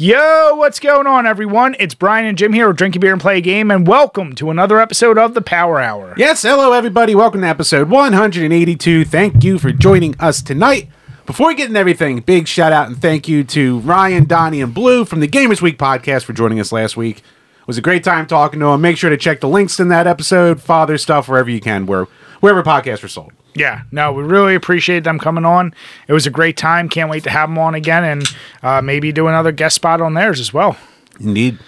Yo, what's going on, everyone? It's Brian and Jim here Drinking Beer and Play a Game, and welcome to another episode of the Power Hour. Yes, hello everybody. Welcome to episode 182. Thank you for joining us tonight. Before we get into everything, big shout out and thank you to Ryan, Donnie, and Blue from the Gamers Week podcast for joining us last week. It was a great time talking to them. Make sure to check the links in that episode, father stuff wherever you can, where wherever podcasts are sold. Yeah, no, we really appreciate them coming on. It was a great time. Can't wait to have them on again and uh, maybe do another guest spot on theirs as well. Indeed.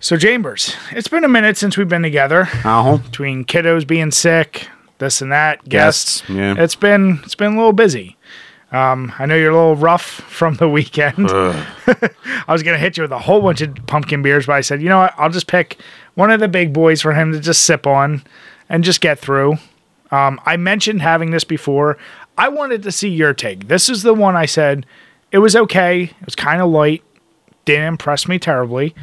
So, Chambers, it's been a minute since we've been together. Uh-huh. Between kiddos being sick, this and that, guests. Guests, yeah. It's been it's been a little busy. Um, I know you're a little rough from the weekend. I was gonna hit you with a whole bunch of pumpkin beers, but I said, you know what? I'll just pick one of the big boys for him to just sip on and just get through. Um, I mentioned having this before. I wanted to see your take. This is the one I said it was okay. It was kind of light. Didn't impress me terribly.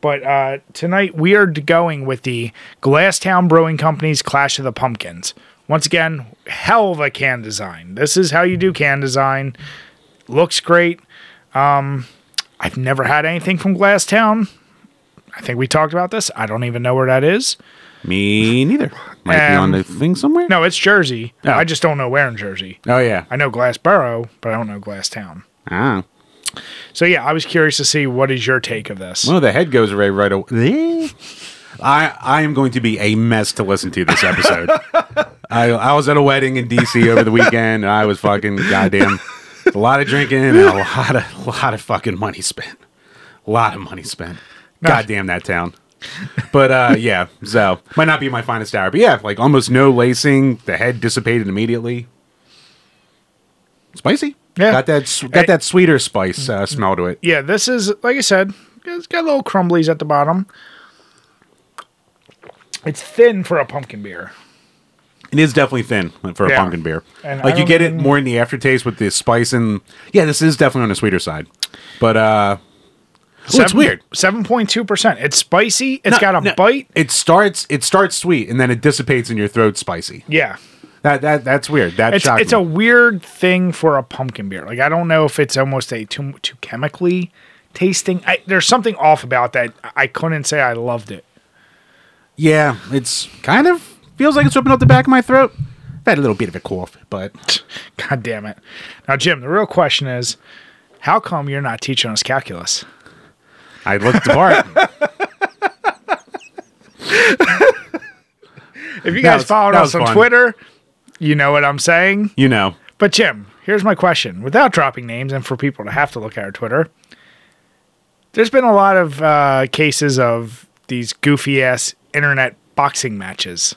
But uh, tonight we are going with the Glasstown Brewing Company's Clash of the Pumpkins. Once again, hell of a can design. This is how you do can design. Looks great. Um, I've never had anything from Glasstown. I think we talked about this. I don't even know where that is. Me neither. Might be Um, on the thing somewhere. No, it's Jersey. Oh. I just don't know where in Jersey. Oh yeah. I know Glassboro, but I don't know Glasstown. Ah. So yeah, I was curious to see what is your take of this. Well, the head goes right right away. I I am going to be a mess to listen to this episode. I I was at a wedding in DC over the weekend. And I was fucking goddamn a lot of drinking and a lot of a lot of fucking money spent. A lot of money spent. Goddamn that town. But uh yeah, so might not be my finest hour, but yeah, like almost no lacing. The head dissipated immediately. Spicy. Yeah. got that got that sweeter spice uh, smell to it. yeah, this is like I said, it's got little crumblies at the bottom. It's thin for a pumpkin beer. It is definitely thin for a Yeah. pumpkin beer. And like you get it more in the aftertaste with the spice and yeah, this is definitely on the sweeter side. But uh oh, it's weird. Seven point two percent. It's spicy. It's No, got a no, bite. It starts it starts sweet and then it dissipates in your throat spicy. Yeah, That that that's weird. That it's shocked it's a weird thing for a pumpkin beer. Like I don't know if it's almost a too too chemically tasting. I, there's something off about that. I couldn't say I loved it. Yeah, it's kind of feels like it's ripping up the back of my throat. I've had a little bit of a cough, but God damn it. Now, Jim, the real question is, how come you're not teaching us calculus? I looked the part. If you guys was- followed us on fun. Twitter, you know what I'm saying. you know. But Jim, here's my question: without dropping names, and for people to have to look at our Twitter, there's been a lot of uh, cases of these goofy ass internet boxing matches.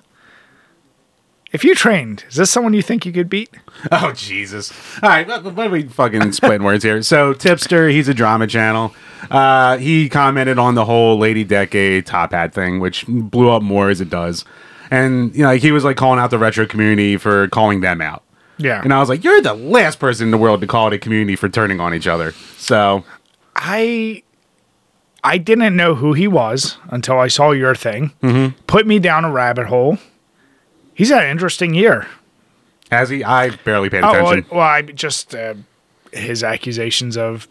If you trained, is this someone you think you could beat? Oh Jesus! All right, what, what are we fucking splitting words here? So tipster, he's a drama channel. Uh, he commented on the whole Lady Decade top hat thing, which blew up more as it does. And you know, like, he was like calling out the retro community for calling them out. Yeah. And I was like, you're the last person in the world to call it a community for turning on each other. So I I didn't know who he was until I saw your thing. Mm-hmm. Put me down a rabbit hole. He's had an interesting year. has he? I barely paid attention. Oh, well, well, I just uh, his accusations of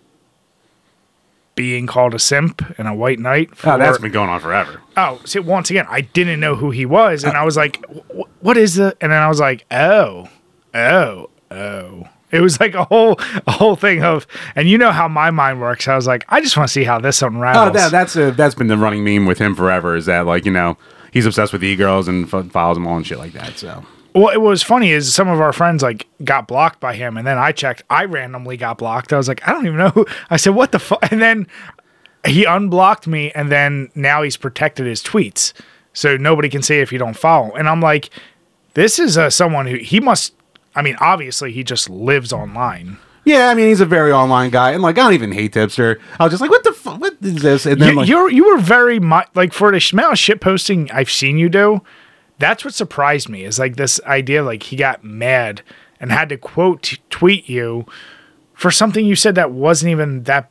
being called a simp and a white knight. For, oh, that's been going on forever. oh, see, once again, I didn't know who he was, and I was like, "What is the?" And then I was like, "Oh, oh, oh." It was like a whole a whole thing of, and you know how my mind works. I was like, I just want to see how this unravels. Oh, that, that's a, that's been the running meme with him forever. Is that like you know he's obsessed with e girls and f- follows them all and shit like that. So it was funny is some of our friends like got blocked by him, and then I checked. I randomly got blocked. I was like, I don't even know. Who. I said, what the fuck? And then he unblocked me, and then now he's protected his tweets, so nobody can see if you don't follow. And I'm like, this is uh, someone who he must. I mean, obviously, he just lives online. Yeah, I mean he's a very online guy, and like I don't even hate tipster. I was just like, what the fuck? What is this? And then You, like, you're you were very much like for the amount of shit posting I've seen you do. That's what surprised me is like this idea like he got mad and had to quote t- tweet you for something you said that wasn't even that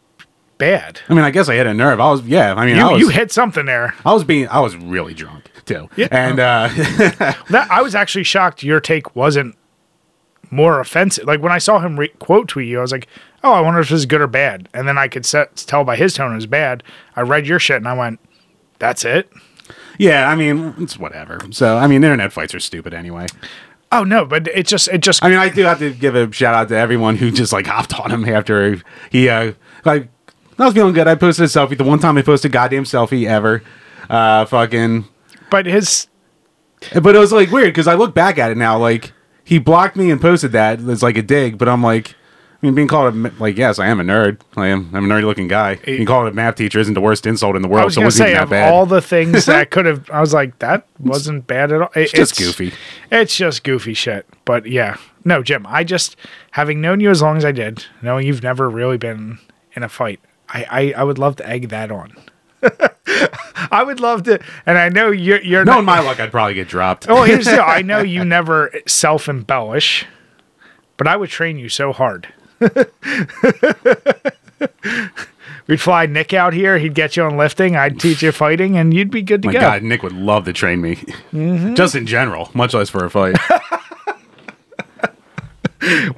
bad. I mean, I guess I hit a nerve. I was, yeah. I mean, I You was, you hit something there. I was being, I was really drunk too, Yeah. and uh, That I was actually shocked your take wasn't more offensive. Like when I saw him re- quote tweet you, I was like, oh, I wonder if this is good or bad. And then I could set, tell by his tone it was bad. I read your shit and I went, that's it. Yeah, I mean, it's whatever. So, I mean, internet fights are stupid anyway. Oh no, but it just it just I mean, I do have to give a shout out to everyone who just like hopped on him after he, uh, like, I was feeling good. I posted a selfie. The one time I posted a goddamn selfie ever. Uh, fucking, but his but it was like weird because I look back at it now. Like, he blocked me and posted that. It's like a dig, but I'm like, I mean, being called a, like, yes, I am a nerd. I am. I'm a nerdy looking guy. Being called a math teacher isn't the worst insult in the world. I was so it wasn't say that bad. all the things that could have I was like, that wasn't bad at all. It- it's just goofy. It's just goofy shit. But yeah. No, Jim, I just having known you as long as I did, knowing you've never really been in a fight, I, I, I would love to egg that on. I would love to and I know you're you're Knowing not my luck, I'd probably get dropped. Oh, here's the deal. I know you never self embellish, but I would train you so hard. We'd fly Nick out here. He'd get you on lifting. I'd teach you fighting, and you'd be good to My go. God, Nick would love to train me, Mm-hmm. just in general, much less for a fight.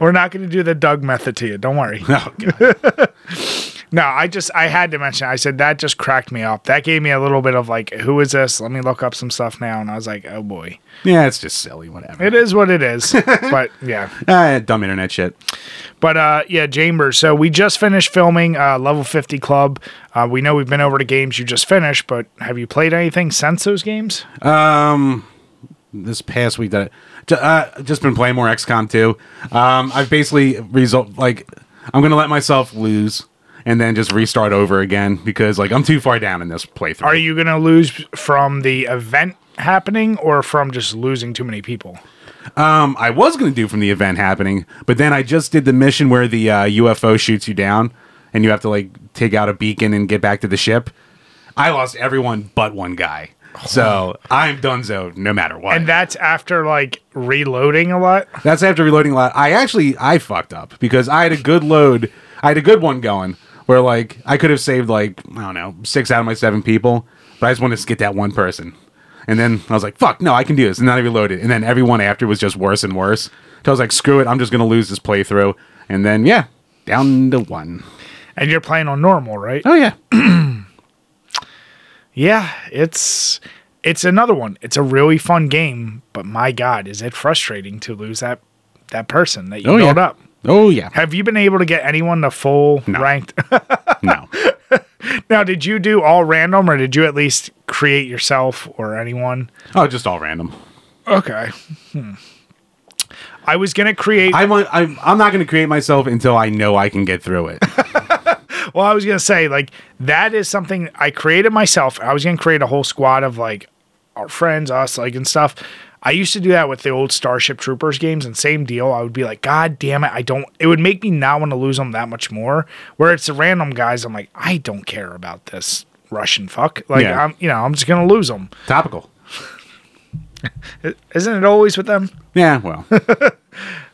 We're not going to do the Doug method to you. Don't worry. oh. No, I just I had to mention. I said that just cracked me up. That gave me a little bit of like, who is this? Let me look up some stuff now. And I was like, oh boy, Yeah, it's just silly, whatever. it is what it is. but yeah, Ah, dumb internet shit. But uh, yeah, Chambers. So we just finished filming uh, Level 50 Club. Uh, we know we've been over to games you just finished, but have you played anything since those games? Um, this past week that uh, just been playing more XCOM 2. Um, I've basically result like I'm gonna let myself lose and then just restart over again because like I'm too far down in this playthrough. Are you going to lose from the event happening or from just losing too many people? Um, I was gonna do from the event happening, but then I just did the mission where the uh, UFO shoots you down and you have to like take out a beacon and get back to the ship. I lost everyone but one guy. So I'm donezo no matter what. And that's after like reloading a lot. That's after reloading a lot. I actually I fucked up because I had a good load. I had a good one going where like I could have saved like I don't know six out of my seven people, but I just wanted to get that one person. And then I was like, "Fuck, no, I can do this." And then I reloaded, and then everyone after was just worse and worse. So I was like, "Screw it, I'm just gonna lose this playthrough." And then yeah, down to one. And you're playing on normal, right? Oh yeah, Yeah, it's it's another one. It's a really fun game, but my god, is it frustrating to lose that that person that you Oh, yeah. built up. Oh yeah. Have you been able to get anyone to full No. ranked? No, now, did you do all random, or did you at least create yourself or anyone? oh, just all random. Okay. Hmm. I was gonna create. I want. I'm. I'm not gonna create myself until I know I can get through it. well, I was gonna say like that is something I created myself. I was gonna create a whole squad of like our friends, us, like and stuff. I used to do that with the old Starship Troopers games, and same deal. I would be like, God damn it, I don't. It would make me not want to lose them that much more. Where it's the random guys, I'm like, I don't care about this Russian fuck. Like, Yeah. I'm, you know, I'm just gonna lose them. Topical. Isn't it always with them? Yeah. Well.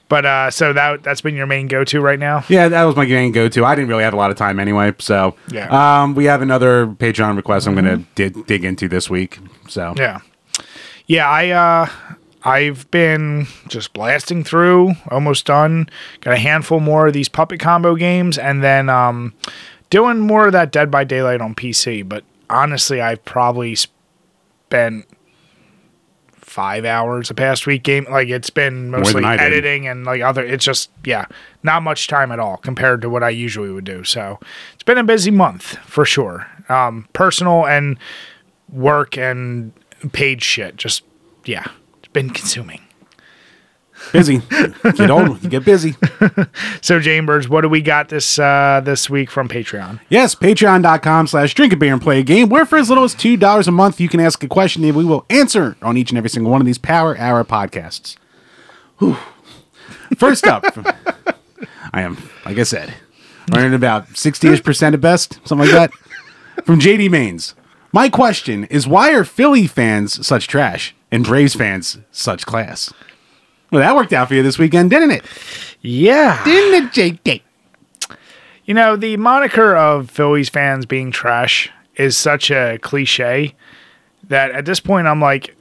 But uh, so that that's been your main go to right now. Yeah, that was my main go to. I didn't really have a lot of time anyway, so Yeah. Mm-hmm. Um, we have another Patreon request I'm going to dig dig into this week. So Yeah. Yeah, I uh I've been just blasting through, almost done. Got a handful more of these puppet combo games and then um doing more of that Dead by Daylight on PC, but honestly, I've probably spent 5 hours a past week game like it's been mostly than I did. editing and like other it's just yeah, not much time at all compared to what I usually would do. So, it's been a busy month for sure. Um personal and work and paid shit. Just yeah, it's been consuming. busy. get old, you get busy. So Chambers, what do we got this uh this week from Patreon? Yes, patreon.com slash drink a beer and play a game, where for as little as $2 a month, you can ask a question and we will answer on each and every single one of these Power Hour podcasts. Whew. First up, I am, like I said, running about 60 ish percent at best, something like that. From JD Mains. My question is why are Philly fans such trash and Braves fans such class? Well, that worked out for you this weekend, didn't it? Yeah. Didn't it, JD? You know, the moniker of Phillies fans being trash is such a cliche that at this point I'm like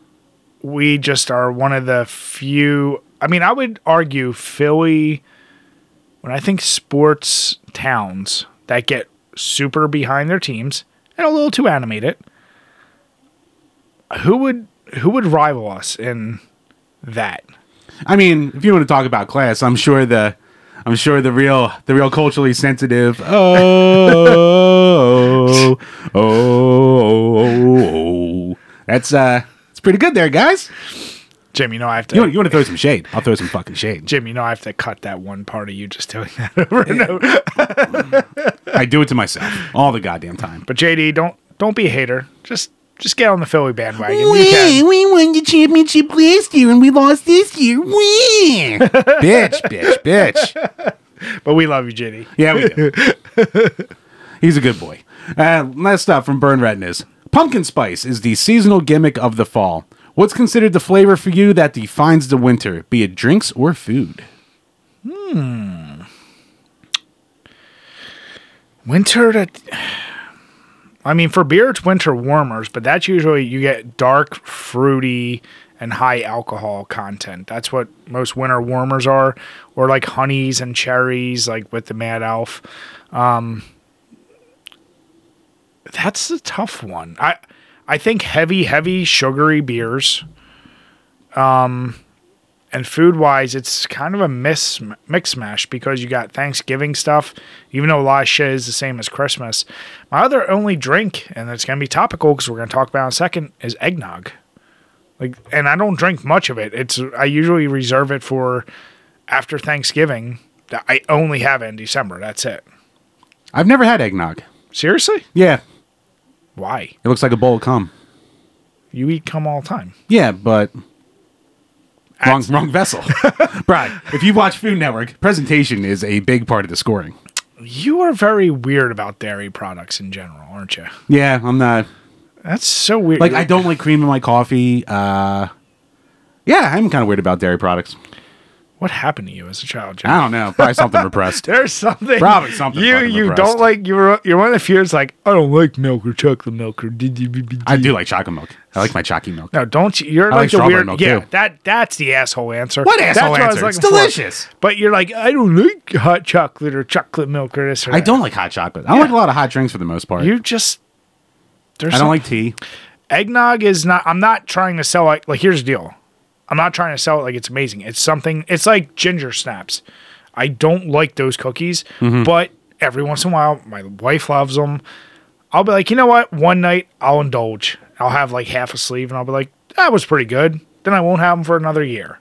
we just are one of the few I mean, I would argue Philly when I think sports towns that get super behind their teams and a little too animated, who would who would rival us in that? I mean, if you want to talk about class, I'm sure the I'm sure the real the real culturally sensitive oh oh oh, oh that's uh it's pretty good there, guys. Jim, you know I have to. You want, you want to throw some shade? I'll throw some fucking shade. Jim, you know I have to cut that one part of you just doing that over and over. I do it to myself all the goddamn time. But JD, don't don't be a hater. Just just get on the Philly bandwagon. Can. we won the championship last year and we lost this year. Wee. bitch, bitch, bitch. But we love you, JD. Yeah, we do. He's a good boy. Uh, last up from Burn Retinas. Pumpkin spice is the seasonal gimmick of the fall. What's considered the flavor for you that defines the winter, be it drinks or food? Hmm. Winter I mean for beer it's winter warmers, but that's usually you get dark, fruity, and high alcohol content. That's what most winter warmers are. Or like honeys and cherries, like with the Mad Elf. Um that's a tough one. I I think heavy, heavy sugary beers. Um and food wise, it's kind of a miss mix mash because you got Thanksgiving stuff, even though a lot of shit is the same as Christmas. My other only drink, and it's gonna be topical because we're gonna talk about in a second, is eggnog. Like, and I don't drink much of it. It's I usually reserve it for after Thanksgiving. I only have it in December. That's it. I've never had eggnog. Seriously? Yeah, Why? it looks like a bowl of cum. You eat cum all the time. Yeah, but wrong, wrong vessel. Brian, if you watch Food Network, presentation is a big part of the scoring. You are very weird about dairy products in general, aren't you? Yeah, I'm not. That's so weird. Like, I don't like cream in my coffee. Uh, yeah, I'm kind of weird about dairy products. What happened to you as a child, Jim? I don't know. Probably something repressed. There's something. Probably something You you repressed. don't like you're you're one of the few fears like I don't like milk or chocolate milk or I do like chocolate milk. I like my chalky milk. no don't you you're I like, like the weird milk, yeah too. that that's the asshole answer What That's asshole what answer? It's looking for. delicious. but you're like I don't like hot chocolate or chocolate milk or this or I that. don't like hot chocolate. I don't like a lot of hot drinks for the most part. you just there's I don't like tea. eggnog is not I'm not trying to sell like like here's the deal. I'm not trying to sell it like it's amazing. It's something it's like ginger snaps. I don't like those cookies, Mm-hmm. but every once in a while my wife loves them. I'll be like, "You know what? One night I'll indulge. I'll have like half a sleeve and I'll be like, that was pretty good." Then I won't have them for another year.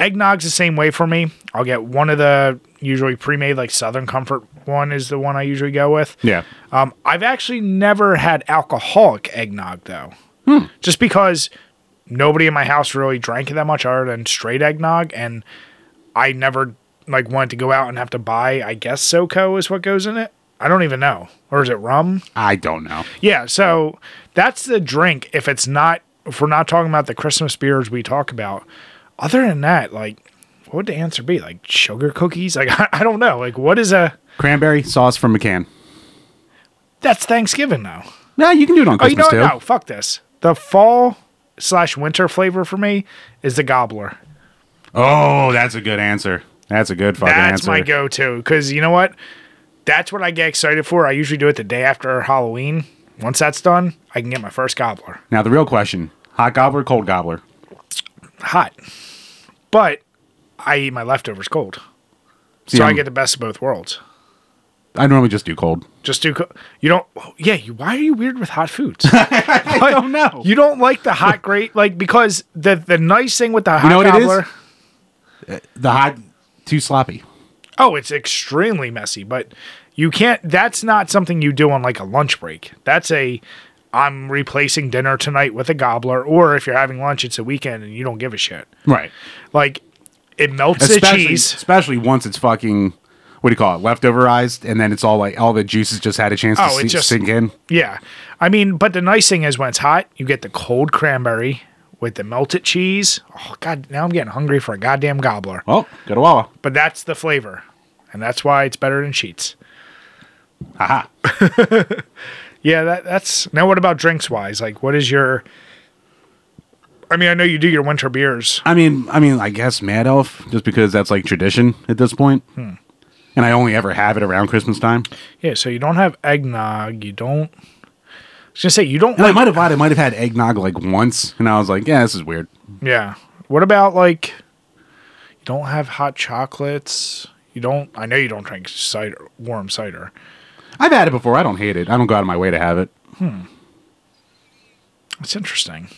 Eggnog's the same way for me. I'll get one of the usually pre-made like Southern Comfort one is the one I usually go with. Yeah. Um, I've actually never had alcoholic eggnog though, just because nobody in my house really drank it that much other than straight eggnog, and I never like wanted to go out and have to buy. I guess SoCo is what goes in it. I don't even know, or is it rum? I don't know. Yeah, so that's the drink. If it's not, if we're not talking about the Christmas beers we talk about, other than that, like, what would the answer be? Like sugar cookies? Like I, I don't know. Like what is a? Cranberry sauce from McCann. That's Thanksgiving though. No, you can do it on Oh, you Christmas know what? too. No, fuck this. The fall slash winter flavor for me is the gobbler. Oh, that's a good answer. That's a good fucking That's answer. That's my go-to because you know what? That's what I get excited for. I usually do it the day after Halloween. Once that's done, I can get my first gobbler. Now the real question: hot gobbler, cold gobbler? Hot, but I eat my leftovers cold, See, so I get the best of both worlds. I normally just do cold. Just do. Co- you don't. Yeah. You, why are you weird with hot foods? I don't know. you don't like the hot great like because the the nice thing with the hot know what it is? gobbler. Uh, the hot too sloppy. Oh, it's extremely messy, but you can't that's not something you do on like a lunch break. That's a I'm replacing dinner tonight with a gobbler, or if you're having lunch, it's a weekend and you don't give a shit. Right. Like it melts the cheese. especially once it's fucking what do you call it, leftoverized, and then it's all like all the juices just had a chance to Oh, it si- just- sink in. Yeah. I mean, but the nice thing is when it's hot, you get the cold cranberry with the melted cheese. Oh god, now I'm getting hungry for a goddamn gobbler. Well, go to Wawa. But that's the flavor. And that's why it's better than Sheetz. Haha. Yeah, that that's now what about drinks wise? Like what is your I mean, I know you do your winter beers. I mean, I mean, I guess Mad Elf, just because that's like tradition at this point. Hmm. And I only ever have it around Christmas time. Yeah, so you don't have eggnog. You don't. I was gonna say you don't And I might have had I might have had eggnog like once, and I was like, yeah, this is weird. Yeah. What about like? You don't have hot chocolates. You don't. I know you don't drink cider, warm cider. I've had it before. I don't hate it. I don't go out of my way to have it. Hmm. That's interesting.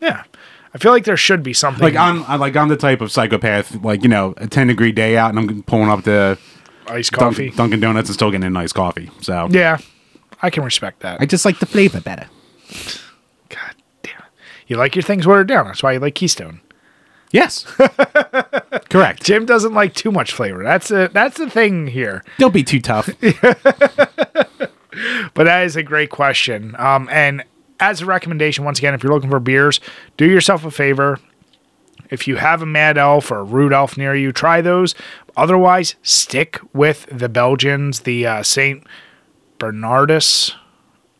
Yeah, I feel like there should be something Like I'm, I'm like I'm the type of psychopath. Like you know, a ten degree day out, and I'm pulling up the iced Dunk- coffee. Dunkin' Donuts and still getting a nice coffee. So Yeah, I can respect that. I just like the flavor better. God damn it. You like your things watered down. That's why you like Keystone. Yes, correct. Jim doesn't like too much flavor. That's a that's the thing here. Don't be too tough. But that is a great question. Um, and as a recommendation, once again, if you're looking for beers, do yourself a favor. If you have a Mad Elf or a Elf near you, try those. Otherwise, stick with the Belgians, the uh, Saint Bernardus.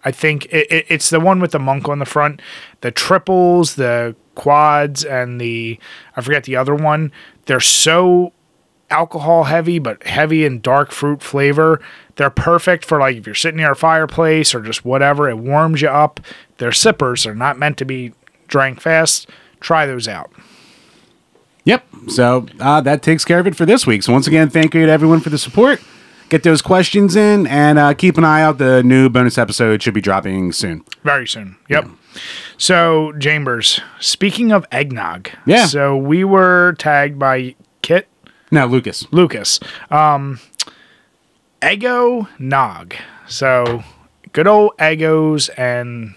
I think it, it, it's the one with the monk on the front. The triples, the quads, and the I forget the other one. They're so alcohol heavy, but heavy in dark fruit flavor. They're perfect for like if you're sitting near a fireplace or just whatever. It warms you up. They're sippers. They're not meant to be drank fast. Try those out. Yep. So uh, that takes care of it for this week. So once again, thank you to everyone for the support. Get those questions in and uh, keep an eye out. The new bonus episode should be dropping soon. Very soon. Yep. So, Chambers, speaking of eggnog. Yeah. So we were tagged by Kit Now, Lucas. Lucas. Um Eggo Nog. So good old Eggos and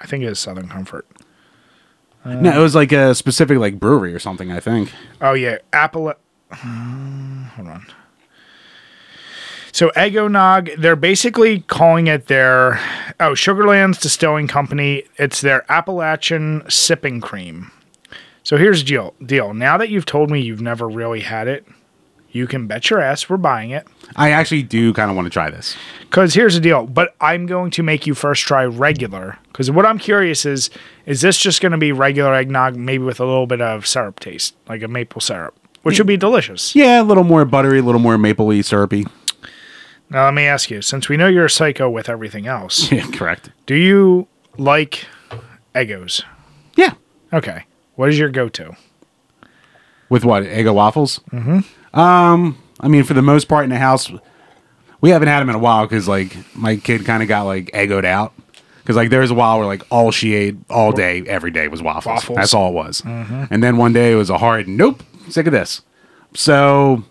I think it is Southern Comfort. no, it was like a specific like brewery or something. I think. Oh yeah, Apple. Hmm, hold on. So Eggo Nog, they're basically calling it their oh Sugarlands Distilling Company. It's their Appalachian sipping cream. So here's the deal. Deal. Now that you've told me you've never really had it, you can bet your ass we're buying it. I actually do kind of want to try this. Because here's the deal, but I'm going to make you first try regular. Because what I'm curious is, is this just going to be regular eggnog, maybe with a little bit of syrup taste, like a maple syrup, which would be delicious. Yeah, a little more buttery, a little more mapley, syrupy. Now let me ask you, since we know you're a psycho with everything else, Yeah, correct. do you like Eggos? Yeah. Okay, what is your go-to? With what? Eggo waffles? Mm-hmm. Um, I mean, for the most part in the house, we haven't had them in a while because like my kid kind of got like eggoed out. Because like there was a while where like all she ate all day, every day was waffles. Waffles. That's all it was. And then one day it was a hard nope, sick of this. So,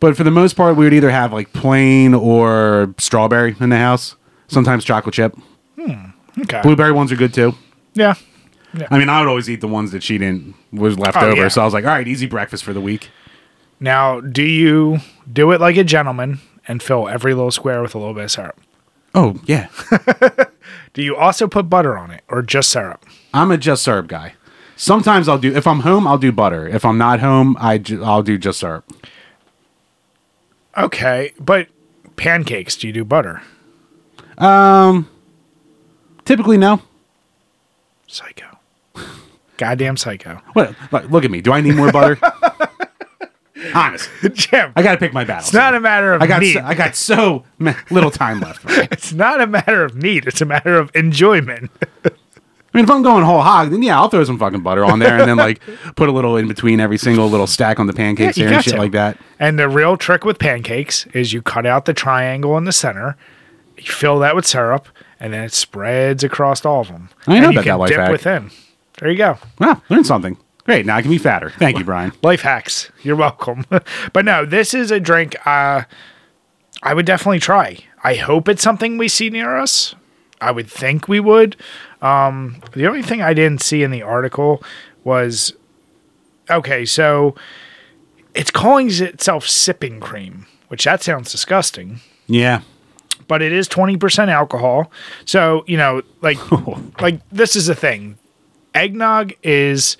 but for the most part, we would either have like plain or strawberry in the house. Sometimes chocolate chip. Okay, Blueberry ones are good too. yeah, I mean, I would always eat the ones that she didn't was left Oh, over. yeah. So I was like, all right, easy breakfast for the week. Now, do you do it like a gentleman and fill every little square with a little bit of syrup? Oh yeah, Do you also put butter on it or just syrup? I'm a just syrup guy. Sometimes I'll do if I'm home, I'll do butter. If I'm not home, I ju- I'll do just syrup. Okay, but pancakes, do you do butter? Um, Typically, no. Psycho. Goddamn psycho. What? Like, look at me. Do I need more butter? Honest, Jim, I got to pick my battles. it's not a matter of I got need. so, I got so little time left. Right? it's not a matter of need. It's a matter of enjoyment. I mean, if I'm going whole hog, then yeah, I'll throw some fucking butter on there and then like put a little in between every single little stack on the pancakes Yeah, there and shit to. like that. And the real trick with pancakes is you cut out the triangle in the center, you fill that with syrup, and then it spreads across all of them. I know and about that life dip hack. within. There you go. Wow, learn something. Great. Now I can be fatter. Thank you, Brian. Life hacks. You're welcome. but no, this is a drink uh, I would definitely try. I hope it's something we see near us. I would think we would. Um, the only thing I didn't see in the article was okay, so it's calling itself sipping cream, which that sounds disgusting. Yeah. But it is 20% alcohol. So, you know, like like this is the thing. Eggnog is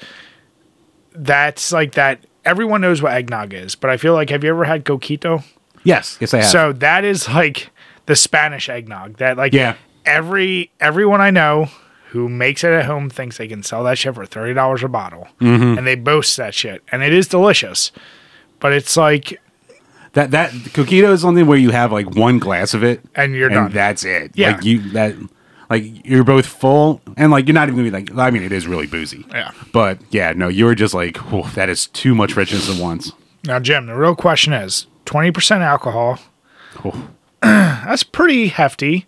that's like that everyone knows what eggnog is, but I feel like have you ever had coquito? Yes. Yes, I have. So that is like the Spanish eggnog. That like Yeah. every everyone I know who makes it at home thinks they can sell that shit for thirty dollars a bottle, Mm-hmm. and they boast that shit, and it is delicious. but it's like, That that coquito is something where you have like one glass of it and you're and done. that's it. Yeah. Like you that like you're both full and like you're not even gonna be like I mean it is really boozy. Yeah. But yeah, no, you were just like, "Whew, that is too much richness at once. now, Jim, the real question is 20% alcohol. Oh. That's pretty hefty.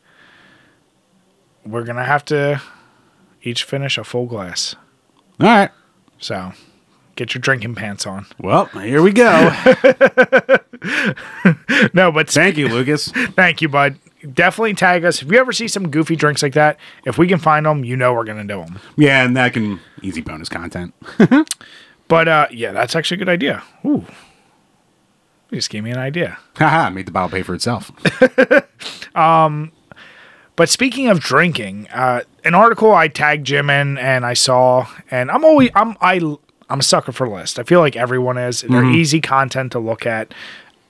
We're going to have to each finish a full glass. All right. So get your drinking pants on. Well, here we go. No, but Thank you, Lucas. thank you, bud. Definitely tag us. If you ever see some goofy drinks like that, if we can find them, you know we're going to do them. Yeah, and that can easy bonus content. But uh, yeah, that's actually a good idea. Ooh. You just gave me an idea. Haha, made the bottle pay for itself. But speaking of drinking, uh, an article I tagged Jim in and I saw, and I'm always I'm I I'm a sucker for lists. I feel like everyone is. They're easy content to look at.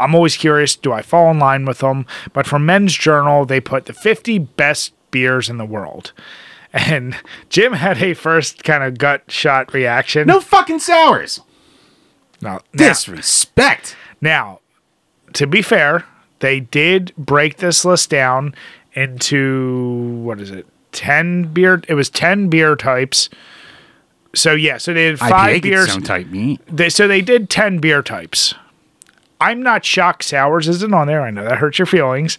I'm always curious, do I fall in line with them? But for Men's Journal, they put the 50 best beers in the world. And Jim had a first kind of gut shot reaction. No fucking sours. no, Disrespect. Now, to be fair, they did break this list down into what is it? 10 beer it was 10 beer types. So yeah, so they did 5 IPA beers. type meat. They, so they did 10 beer types. I'm not shocked sours isn't on there. I know that hurts your feelings.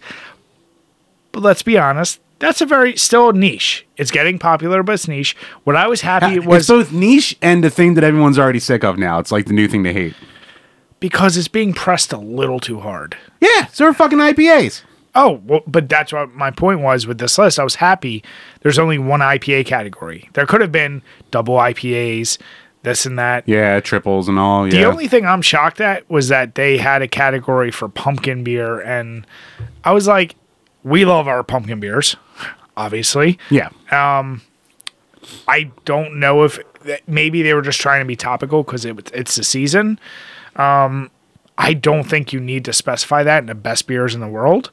But let's be honest, that's a very still niche. It's getting popular, but it's niche. What I was happy It's was both niche and the thing that everyone's already sick of now. It's like the new thing to hate. because it's being pressed a little too hard. Yeah, so are fucking IPAs. Oh, well, but that's what my point was with this list. I was happy there's only one IPA category. There could have been double IPAs, this and that. Yeah, triples and all. The only thing I'm shocked at was that they had a category for pumpkin beer. And I was like, we love our pumpkin beers, obviously. yeah. I don't know if maybe they were just trying to be topical because it, it's the season. Um, I don't think you need to specify that in the best beers in the world.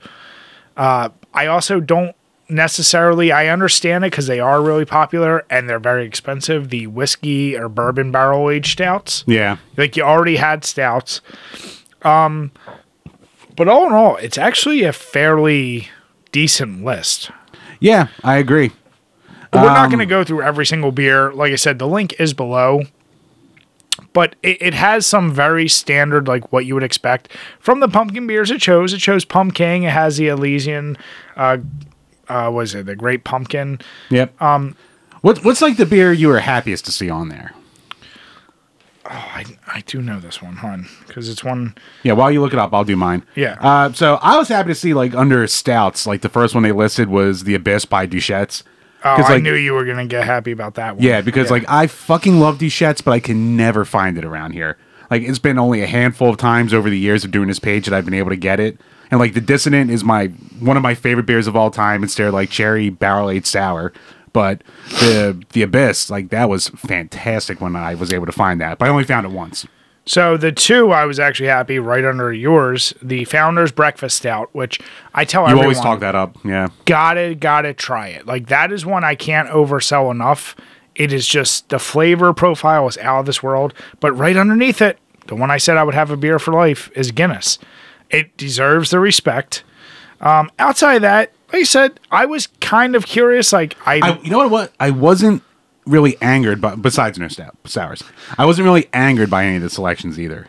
Uh, I also don't necessarily. I understand it because they are really popular and they're very expensive. The whiskey or bourbon barrel aged stouts, Yeah. like you already had stouts. Um, but all in all, it's actually a fairly decent list. Yeah, I agree. But we're not Um, going to go through every single beer. Like I said, the link is below. But it, it has some very standard, like what you would expect from the pumpkin beers it chose. It chose Pumpkin. It has the Elysian, uh, uh, was it the Great Pumpkin? Yep. Um, what, what's like the beer you were happiest to see on there? Oh, I, I do know this one, hon, because it's one. Yeah, while you look it up, I'll do mine. Yeah. Uh, so I was happy to see like under stouts, like the first one they listed was the Abyss by Deschutes. Oh, 'Cause, I knew you were gonna get happy about that one. Yeah, because like I fucking love Deschutes, but I can never find it around here. Like it's been only a handful of times over the years of doing this page that I've been able to get it. And like the Dissident is my one of my favorite beers of all time. It's their like cherry barrel aged sour. But the the Abyss, like that was fantastic when I was able to find that. But I only found it once. So the two I was actually happy right under yours, the Founder's Breakfast Stout, which I tell You everyone always talk that up. Yeah. gotta gotta try it. Like that is one I can't oversell enough. It is just the flavor profile is out of this world. But right underneath it, the one I said I would have a beer for life is Guinness. It deserves the respect. Um, outside of that, like I said, I was kind of curious. Like I, I, you know what? What I wasn't really angered by besides no stout sours. I wasn't really angered by any of the selections either.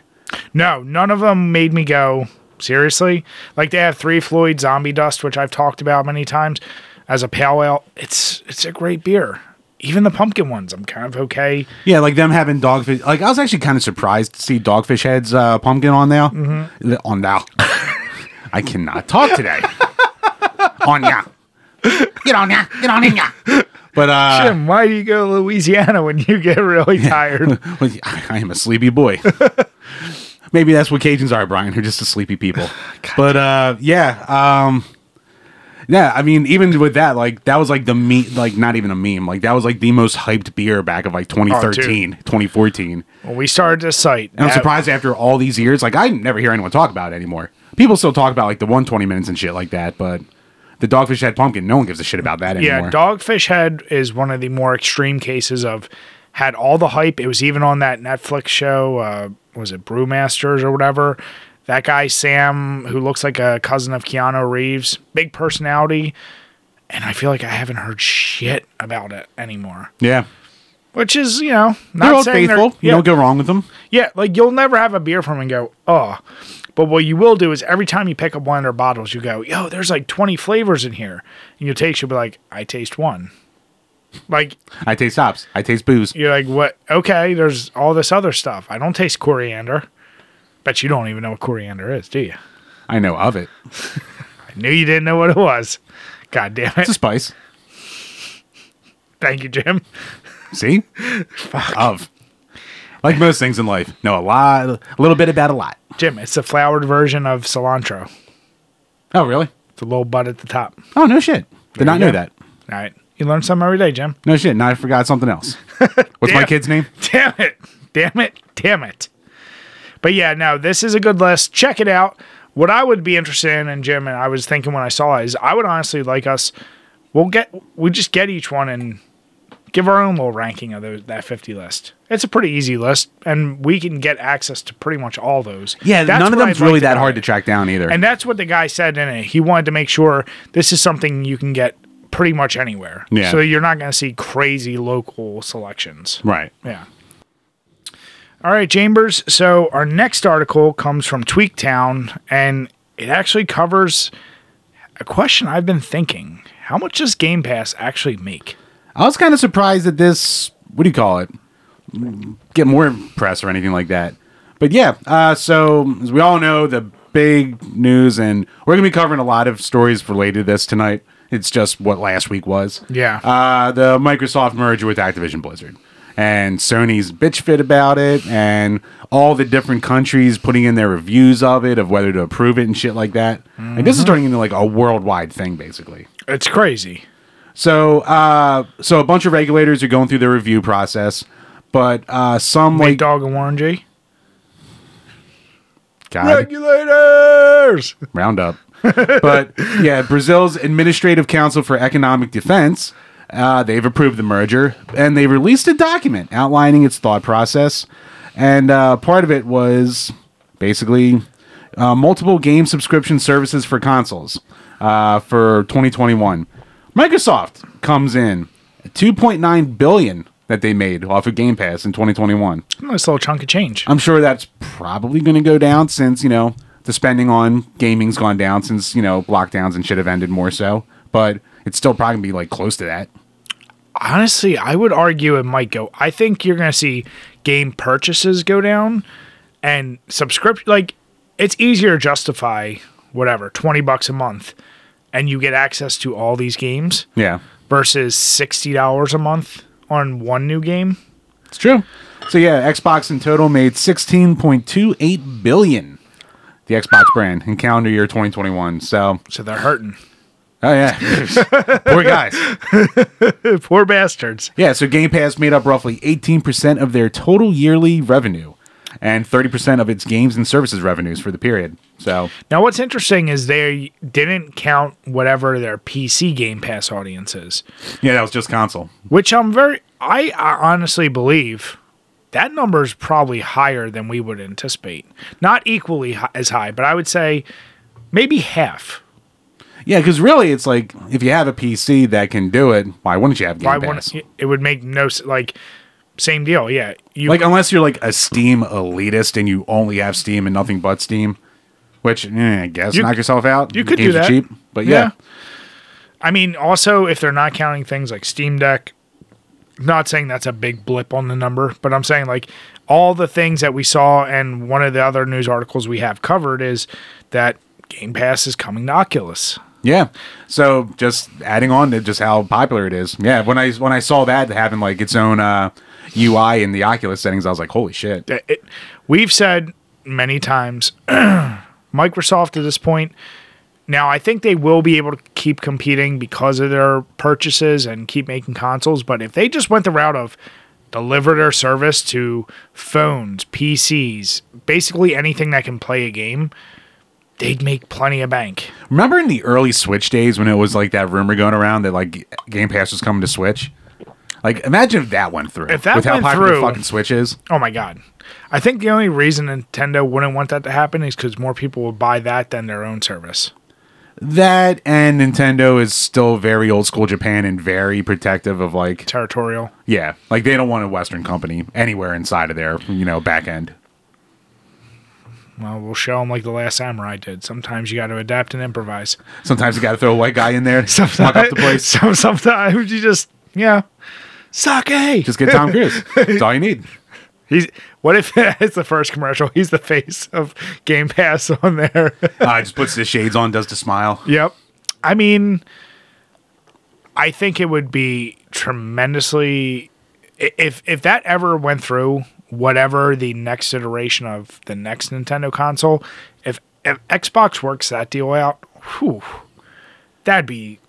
no, none of them made me go seriously. Like they have Three Floyd Zombie Dust, which I've talked about many times as a pale ale. It's it's a great beer. Even the pumpkin ones, I'm kind of okay. Yeah, like them having dogfish. Like I was actually kind of surprised to see Dogfish Head's uh, pumpkin on there. Mm-hmm. On now, I cannot talk today. on ya, get on ya, get on in ya. But uh, Jim, why do you go to Louisiana when you get really tired? well, I am a sleepy boy. Maybe that's what Cajuns are, Brian. They're just a sleepy people. but uh, yeah, um, yeah. I mean, even with that, like that was like the me, like not even a meme. Like that was like the most hyped beer back of like 2013, 2014. when we started this site, And I'm that- surprised after all these years, like I never hear anyone talk about it anymore. People still talk about like the 120 minutes and shit like that, but the Dogfish Head Pumpkin, no one gives a shit about that anymore. yeah. Dogfish Head is one of the more extreme cases of had all the hype. It was even on that Netflix show, uh, was it Brewmasters or whatever. That guy Sam, who looks like a cousin of Keanu Reeves, big personality, and I feel like I haven't heard shit about it anymore. Yeah. Which is, you know, not They're all saying they're- faithful. You yeah, don't go wrong with them. yeah, like you'll never have a beer from them and go, oh. But what you will do is every time you pick up one of their bottles, you go, yo, there's like 20 flavors in here. And you taste, you'll be like, I taste one. Like, I taste hops. I taste booze. you're like, what? Okay, there's all this other stuff. I don't taste coriander. Bet you don't even know what coriander is, do you? I know of it. I knew you didn't know what it was. God damn it. It's a spice. Thank you, Jim. See? Of. Like most things in life. Know a lot, a little bit about a lot. Jim, it's the flowered version of cilantro. Oh, really? It's a little bud at the top. Oh, no shit. Did not you know go. that. All right. You learn something every day, Jim. No shit. Now I forgot something else. What's my Damn. kid's name? Damn it. Damn it. Damn it. But yeah, no, this is a good list. Check it out. What I would be interested in, and Jim, and I was thinking when I saw it, is I would honestly like us, we'll get, we just get each one and give our own little ranking of those, that 50 list. It's a pretty easy list, and we can get access to pretty much all those. Yeah, That's none of them's I'd really like that hard to track down either. And that's what the guy said in it. He wanted to make sure this is something you can get pretty much anywhere. Yeah. So you're not going to see crazy local selections. right. Yeah. All right, Chambers. So our next article comes from Tweaktown, and it actually covers a question I've been thinking: How much does Game Pass actually make? I was kind of surprised at this, what do you call it? Get more press or anything like that. But yeah, uh, so as we all know, the big news, and we're going to be covering a lot of stories related to this tonight. It's just what last week was. Yeah. Uh, the Microsoft merger with Activision Blizzard. And Sony's bitch fit about it, and all the different countries putting in their reviews of it, of whether to approve it and shit like that. And this is turning into like a worldwide thing, basically. It's crazy. So, uh, so a bunch of regulators are going through the review process, but uh, some Big like Dog and Warren G. God, Regulators. round up. but yeah, Brazil's Administrative Council for Economic Defense, uh, they've approved the merger, and they released a document outlining its thought process. And uh, part of it was basically uh, multiple game subscription services for consoles uh, for 2021. Microsoft comes in 2.9 billion that they made off of Game Pass in 2021. Nice little chunk of change. I'm sure that's probably going to go down since, you know, the spending on gaming's gone down since, you know, lockdowns and shit have ended more so. But it's still probably going to be like close to that. Honestly, I would argue it might go. I think you're going to see game purchases go down and subscription. Like, it's easier to justify whatever, 20 bucks a month, and you get access to all these games Yeah. versus $60 a month on one new game. It's true. So yeah, Xbox in total made 16.28 billion. The Xbox brand in calendar year 2021. So, So they're hurting. Oh yeah. Poor guys. Poor bastards. Yeah, so Game Pass made up roughly 18% of their total yearly revenue and 30% of its games and services revenues for the period. So, Now, what's interesting is they didn't count whatever their PC Game Pass audience is. yeah, that was just console. which I'm very, I, I honestly believe that number is probably higher than we would anticipate. Not equally as high, but I would say maybe half. Yeah, because really, it's like if you have a PC that can do it, why wouldn't you have Game Why Pass? wouldn't it would make no s- like same deal? Yeah, you Like unless you're like a Steam elitist and you only have Steam and nothing but Steam, which eh, I guess You- knock yourself out. you could do that. cheap, but yeah, I mean, also if they're not counting things like Steam Deck, not saying that's a big blip on the number, but I'm saying like all the things that we saw and one of the other news articles we have covered is that Game Pass is coming to Oculus. Yeah. So just adding on to just how popular it is. Yeah, when I when I saw that having like its own uh, UI in the Oculus settings, I was like, holy shit. it- it- we've said many times Microsoft at this point now I think they will be able to keep competing because of their purchases and keep making consoles but if they just went the route of deliver their service to phones, PCs, basically anything that can play a game, they'd make plenty of bank. Remember in the early Switch days when it was like that rumor going around that like Game Pass was coming to Switch? Like, imagine if that went through. If that with how went popular through- fucking Switch is. Oh my god. I think the only reason Nintendo wouldn't want that to happen is because more people would buy that than their own service. That and Nintendo is still very old school Japan and very protective of like Territorial. yeah, like they don't want a Western company anywhere inside of their you know back end. Well, we'll show them like the last samurai did. Sometimes you got to adapt and improvise. Sometimes you got to throw a white guy in there, fuck up the place. So sometimes you just yeah, sake. Just get Tom Cruise. That's all you need. He's what if it's the first commercial? He's the face of Game Pass on there. Uh, just puts the shades on, does the smile. yep. I mean, I think it would be tremendously if if that ever went through. Whatever the next iteration of the next Nintendo console, if if Xbox works that deal out, whew, that'd be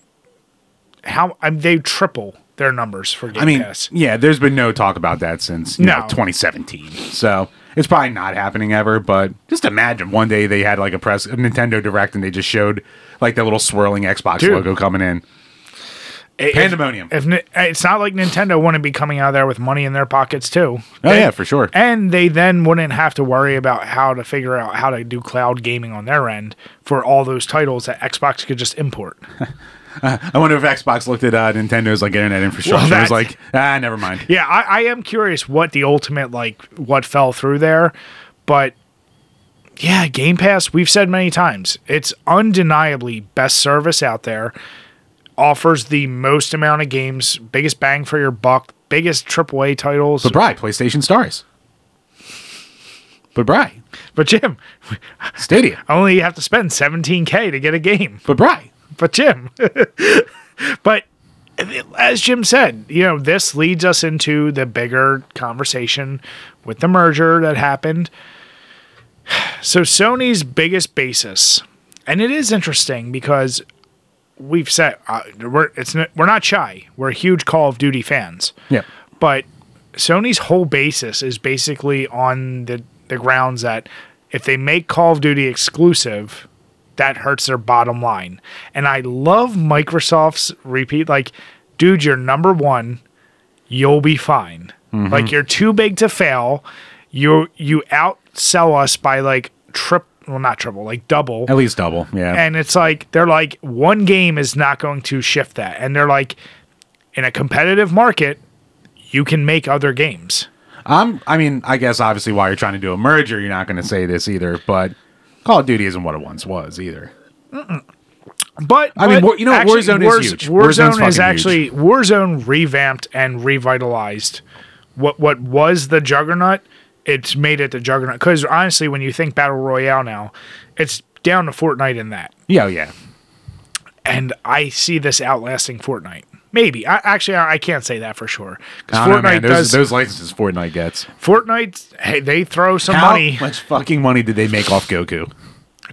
how I mean, they triple their numbers for Game I mean, Pass. yeah, there's been no talk about that since you No. know 2017. So it's probably not happening ever. But just imagine one day they had like a press a Nintendo Direct and they just showed like that little swirling Xbox Dude. logo coming in. If- Pandemonium. If, Ni- it's not like Nintendo wouldn't be coming out of there with money in their pockets too. Oh yeah, for sure. And they then wouldn't have to worry about how to figure out how to do cloud gaming on their end for all those titles that Xbox could just import. I wonder if Xbox looked at uh, Nintendo's like internet infrastructure. and was like, ah, never mind. yeah, I, I am curious what the ultimate like what fell through there, but yeah, Game Pass. We've said many times it's undeniably best service out there. Offers the most amount of games, biggest bang for your buck, biggest AAA titles. But Bry, PlayStation Stars. But Bry, But Jim, Stadia. only you have to spend 17k to get a game. But Bry. But Jim, but as Jim said, you know, this leads us into the bigger conversation with the merger that happened. So Sony's biggest basis, and it is interesting because we've said uh, we're it's n- we're not shy. We're huge Call of Duty fans Yeah. but Sony's whole basis is basically on the the grounds that if they make Call of Duty exclusive, that hurts their bottom line. And I love Microsoft's repeat like, dude, you're number one, you'll be fine. Like you're too big to fail. You you outsell us by like trip well not triple, like double. At least double. Yeah. And it's like they're like one game is not going to shift that. And they're like in a competitive market, you can make other games. I'm. I mean, I guess obviously while you're trying to do a merger, you're not going to say this either. But Call of Duty isn't what it once was either. But I mean, but War- you know, Warzone is huge. Warzone's Warzone is actually Warzone revamped and revitalized what what was the juggernaut. It's made it the juggernaut because honestly, when you think battle royale now, it's down to Fortnite in that, Yeah, oh, yeah. and I see this outlasting Fortnite. Maybe I actually I I can't say that for sure because Fortnite man. Those, does those licenses Fortnite gets. Fortnite. Hey, they throw some How money. much fucking money did they make off Goku?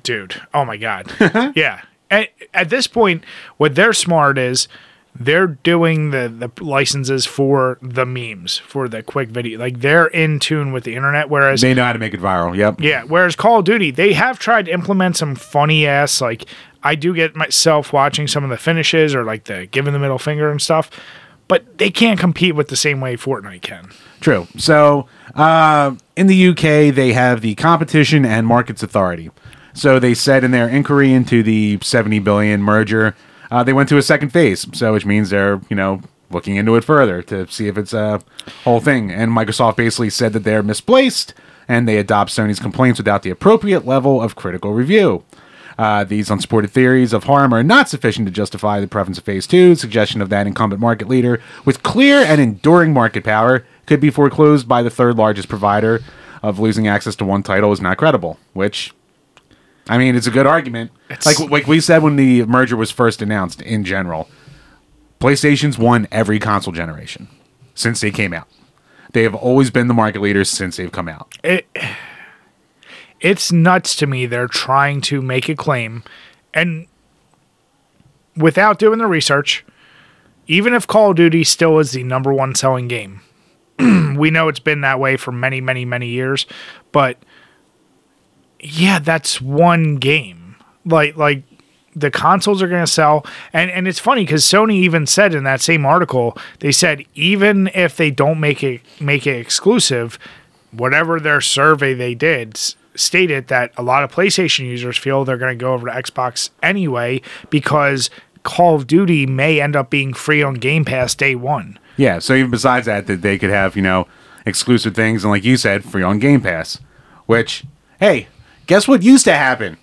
dude. Oh my god. yeah. At, at this point, what they're smart is they're doing the the licenses for the memes for the quick video. Like they're in tune with the internet. Whereas They know how to make it viral. Yep. yeah, whereas Call of Duty, they have tried to implement some funny ass like I do get myself watching some of the finishes or like the giving the middle finger and stuff, but they can't compete with the same way Fortnite can. True. So uh, in the UK, they have the Competition and Markets Authority. So they said in their inquiry into the 70 billion merger, uh, they went to a second phase. So which means they're you know looking into it further to see if it's a whole thing. And Microsoft basically said that they're misplaced and they adopt Sony's complaints without the appropriate level of critical review. Uh, these unsupported theories of harm are not sufficient to justify the preference of Phase 2. Suggestion of that incumbent market leader with clear and enduring market power could be foreclosed by the third largest provider of losing access to one title is not credible, which, I mean, it's a good argument. It's- Like, like we said when the merger was first announced in general, PlayStation's won every console generation since they came out. They have always been the market leaders since they've come out. it it's nuts to me they're trying to make a claim and without doing the research even if call of duty still is the number one selling game we know it's been that way for many many many years but yeah that's one game like like the consoles are going to sell and and it's funny cuz Sony even said in that same article they said even if they don't make it make it exclusive whatever their survey they did stated that a lot of PlayStation users feel they're going to go over to Xbox anyway because Call of Duty may end up being free on Game Pass day 1 Yeah, so even besides that, that they could have, you know, exclusive things and like you said, free on Game Pass. Which, hey, guess what used to happen?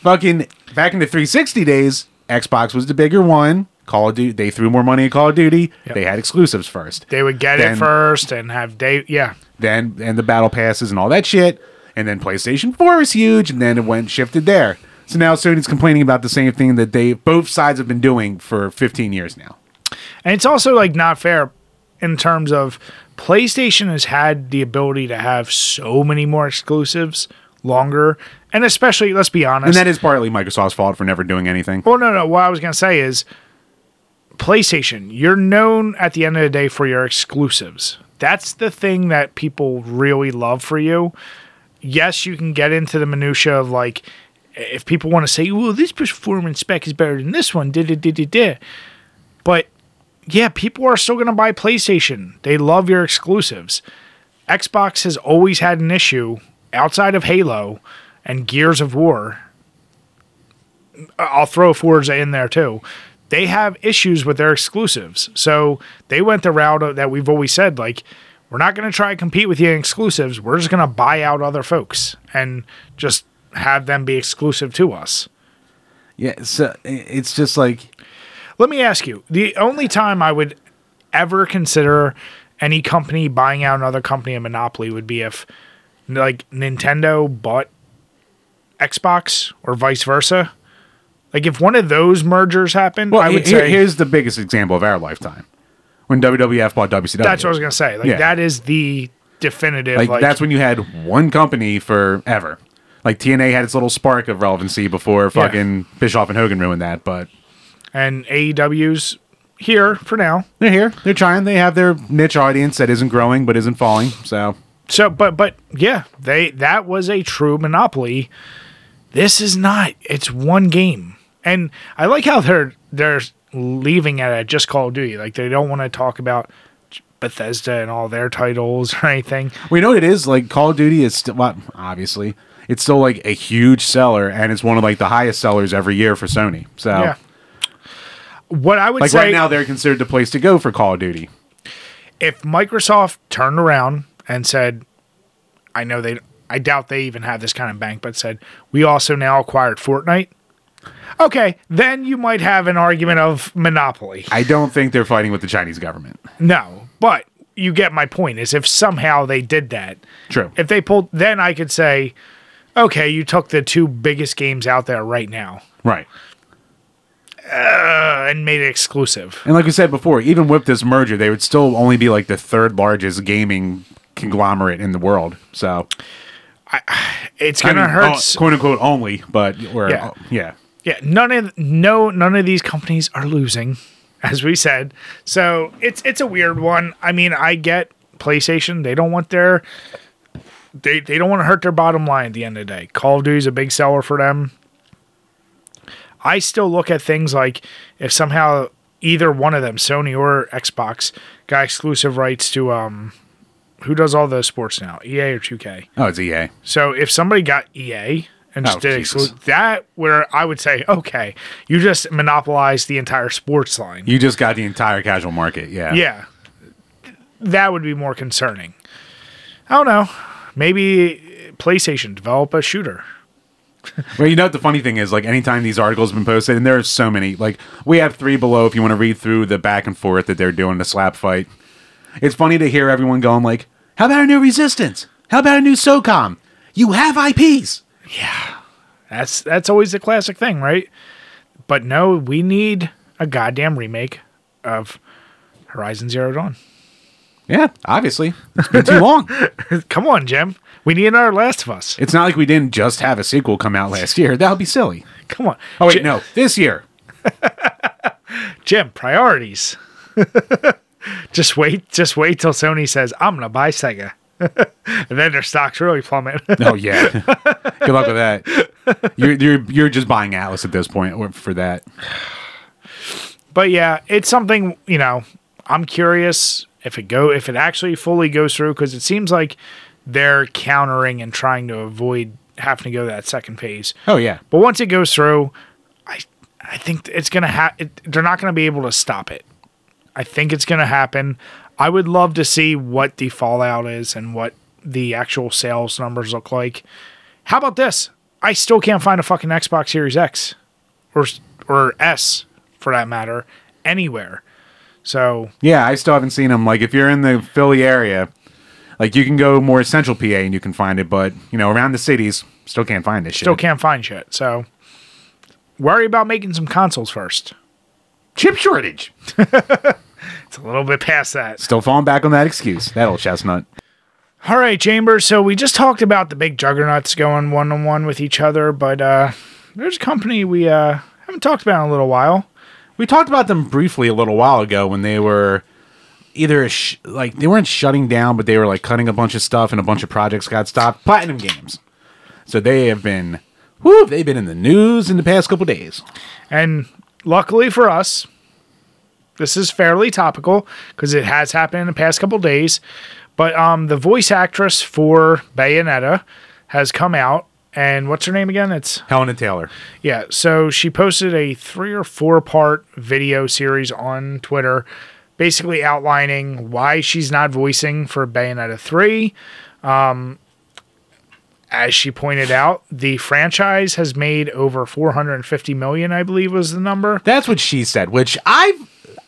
Fucking back in the 360 days, Xbox was the bigger one. Call of Duty, they threw more money at Call of Duty. Yep. They had exclusives first. they would get Then- it first and have day yeah Then and the battle passes and all that shit. And then PlayStation 4 was huge, and then it went shifted there. So now Sony's complaining about the same thing that they both sides have been doing for 15 years now. And it's also like not fair in terms of PlayStation has had the ability to have so many more exclusives longer, and especially let's be honest. And that is partly Microsoft's fault for never doing anything. well, no, no. What I was gonna say is PlayStation. You're known at the end of the day for your exclusives. That's the thing that people really love for you. Yes, you can get into the minutia of like if people want to say, "Well, this performance spec is better than this one," did it, did it, did. But yeah, people are still going to buy PlayStation. They love your exclusives. Xbox has always had an issue outside of Halo and Gears of War. I'll throw Forza in there too. They have issues with their exclusives. So they went the route that we've always said like, we're not going to try and compete with you in exclusives. We're just going to buy out other folks and just have them be exclusive to us. Yeah, so it's just like Let me ask you the only time I would ever consider any company buying out another company a monopoly would be if like Nintendo bought Xbox or vice versa. Like if one of those mergers happened, Well, I would say here's the biggest example of our lifetime when WWF bought WCW. that's what I was gonna say. Like Yeah. that is the definitive. like, Like, that's when you had one company forever. Like TNA had its little spark of relevancy before fucking Bischoff and Hogan ruined that, but and AEW's here for now. they're here. They're trying. They have their niche audience that isn't growing but isn't falling. So So, but but yeah, they that was a true monopoly. This is not. It's one game, and I like how they're they're leaving it at just Call of Duty. Like they don't want to talk about Bethesda and all their titles or anything. we know what it is. Like Call of Duty is still well, obviously it's still like a huge seller, and it's one of like the highest sellers every year for Sony. So Yeah. What I would like say right now, they're considered the place to go for Call of Duty. if Microsoft turned around and said, I know they, I doubt they even have this kind of bank, but said, we also now acquired Fortnite. Okay, then you might have an argument of monopoly. I don't think they're fighting with the Chinese government. No, but you get my point. Is if somehow they did that, True. if they pulled, then I could say, okay, you took the two biggest games out there right now Right. uh, and made it exclusive. And like we said before, even with this merger, they would still only be like the third largest gaming conglomerate in the world. So It's I gonna hurt. oh, quote unquote only, but we're Yeah. oh, yeah. Yeah, none of no none of these companies are losing, as we said. So it's it's a weird one. I mean, I get PlayStation; they don't want their they they don't want to hurt their bottom line at the end of the day. Call of Duty is a big seller for them. I still look at things like if somehow either one of them, Sony or Xbox, got exclusive rights to um, who does all the sports now, EA or 2K. Oh, it's EA. So if somebody got EA and just Oh, did that, where I would say, okay, you just monopolized the entire sports line. You just got the entire casual market. Yeah. yeah, that would be more concerning. I don't know. Maybe PlayStation develop a shooter. Well, you know what the funny thing is, like anytime these articles have been posted, and there are so many. Like we have three below if you want to read through the back and forth that they're doing the slap fight. It's funny to hear everyone going like, "How about a new Resistance? How about a new SOCOM? You have IPs." Yeah. That's that's always the classic thing, right? But no, we need a goddamn remake of Horizon Zero Dawn. Yeah, obviously it's been too long. Come on, Jim. We need another Last of Us. It's not like we didn't just have a sequel come out last year. That would be silly. Come on. Oh wait, Jim, no, this year. Jim, priorities. just wait, just wait till Sony says, I'm gonna buy Sega. and then their stocks really plummet. Oh yeah. Good luck with that. you're you're you're just buying Atlus at this point for that. But yeah, it's something you know. I'm curious if it go if it actually fully goes through because it seems like they're countering and trying to avoid having to go that second phase. Oh yeah. But once it goes through, I I think it's gonna have. They're not gonna be able to stop it. I think it's gonna happen. I would love to see what the fallout is and what the actual sales numbers look like. How about this? I still can't find a fucking Xbox Series X or or S for that matter anywhere. So Yeah, I still haven't seen them. Like if you're in the Philly area, like you can go more central PA and you can find it, but you know around the cities, still can't find this still shit. can't find shit. So worry about making some consoles first. Chip shortage. It's a little bit past that. Still falling back on that excuse. That old chestnut. All right, Chambers. So we just talked about the big juggernauts going one on one with each other, but uh, there's a company we uh, haven't talked about in a little while. We talked about them briefly a little while ago when they were either sh- like they weren't shutting down, but they were like cutting a bunch of stuff and a bunch of projects got stopped. Platinum Games. So they have been, whoo, they've been in the news in the past couple days. And luckily for us, this is fairly topical because it has happened in the past couple days. But um, the voice actress for Bayonetta has come out, and what's her name again? It's Hellena Taylor. Yeah, so she posted a three or four part video series on Twitter, basically outlining why she's not voicing for Bayonetta 3. Um, as she pointed out, the franchise has made over 450 million, I believe was the number. That's what she said, which I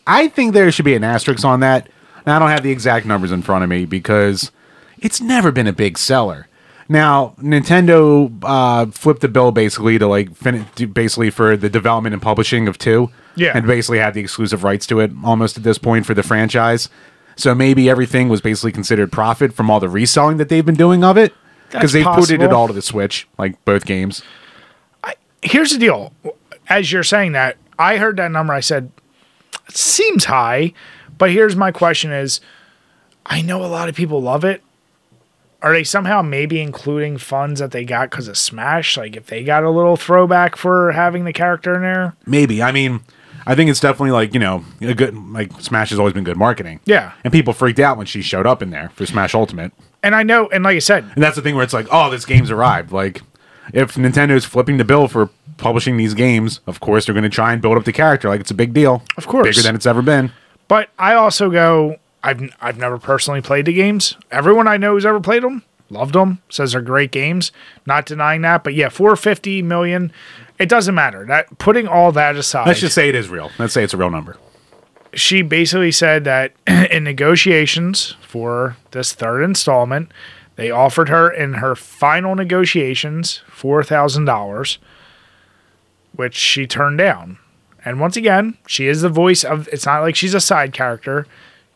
I think there should be an asterisk on that. Now I don't have the exact numbers in front of me because it's never been a big seller. Now Nintendo uh, flipped the bill basically to like fin- basically for the development and publishing of two, Yeah. and basically had the exclusive rights to it almost at this point for the franchise. So maybe everything was basically considered profit from all the reselling that they've been doing of it because That's they put it all to the Switch, like both games. Here's the deal. As you're saying that, I heard that number. I said, it seems high, but here's my question is, I know a lot of people love it. Are they somehow maybe including funds that they got because of Smash? Like if they got a little throwback for having the character in there? Maybe. I mean, I think it's definitely like you know a good like Smash has always been good marketing. Yeah. and people freaked out when she showed up in there for Smash Ultimate, And I know, and like I said, and that's the thing where it's like, oh, this game's arrived. Like, if Nintendo's flipping the bill for publishing these games, of course they're going to try and build up the character like it's a big deal. Of course. bigger than it's ever been. but I also go, I've I've never personally played the games. Everyone I know who's ever played them loved them. Says they're great games. Not denying that, but yeah, 450 million. It doesn't matter. That putting all that aside, Let's just say it is real. Let's say it's a real number. She basically said that in negotiations for this third installment, they offered her in her final negotiations four thousand dollars, which she turned down. And once again, she is the voice of. It's not like she's a side character.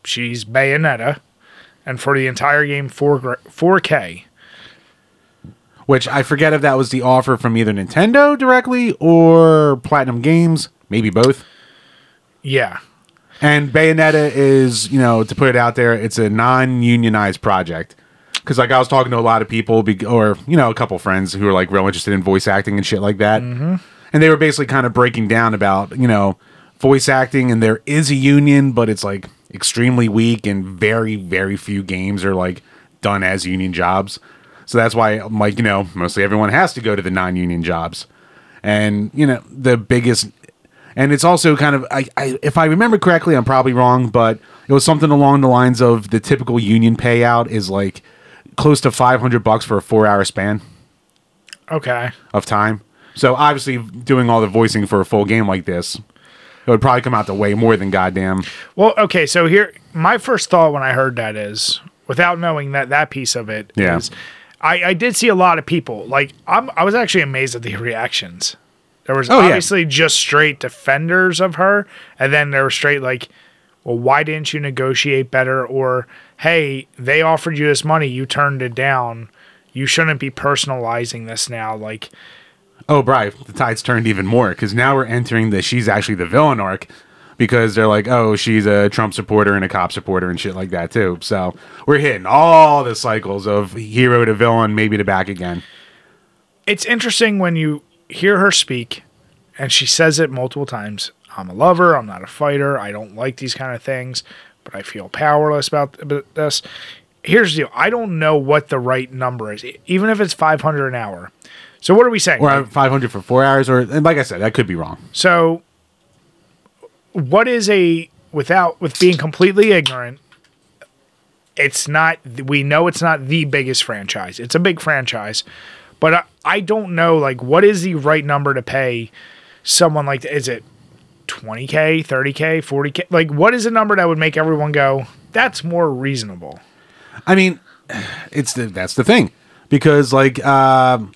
She's Bayonetta, and for the entire game, four four K. Which I forget if that was the offer from either Nintendo directly or Platinum Games, maybe both. Yeah, And Bayonetta is, you know, to put it out there, it's a non-unionized project. Because like I was talking to a lot of people, be- or you know, a couple friends who are like real interested in voice acting and shit like that, mm-hmm. and they were basically kind of breaking down about you know voice acting, and there is a union, but it's like extremely weak, and very very few games are like done as union jobs. So that's why, like you know, mostly everyone has to go to the non-union jobs, and you know the biggest and it's also kind of I, I if I remember correctly, I'm probably wrong, but it was something along the lines of the typical union payout is like close to 500 bucks for a 4-hour span okay. of time. So obviously doing all the voicing for a full game like this, it would probably come out to way more than goddamn. Well, okay, so here my first thought when I heard that is without knowing that that piece of it Yeah. is I, I did see a lot of people like I'm I was actually amazed at the reactions. There was Oh, yeah. obviously just straight defenders of her, and then there were straight like, well, why didn't you negotiate better? Or hey, they offered you this money, you turned it down. You shouldn't be personalizing this now. Like, Oh, Bri, the tide's turned even more because now we're entering the she's actually the villain arc because they're like, oh, she's a Trump supporter and a cop supporter and shit like that too. So we're hitting all the cycles of hero to villain, maybe to back again. it's interesting when you hear her speak and she says it multiple times. I'm a lover, I'm not a fighter, I don't like these kind of things, but I feel powerless about about this. Here's the deal. I don't know what the right number is, even if it's 500 an hour. So what are we saying? Or 500 for four hours, or and like I said, that could be wrong. So, what is a without with being completely ignorant? It's not. We know it's not the biggest franchise. It's a big franchise, but I, I don't know. Like, what is the right number to pay someone like? Is it twenty k, thirty k, forty k? Like, what is a number that would make everyone go? That's more reasonable. I mean, it's the, that's the thing because like um,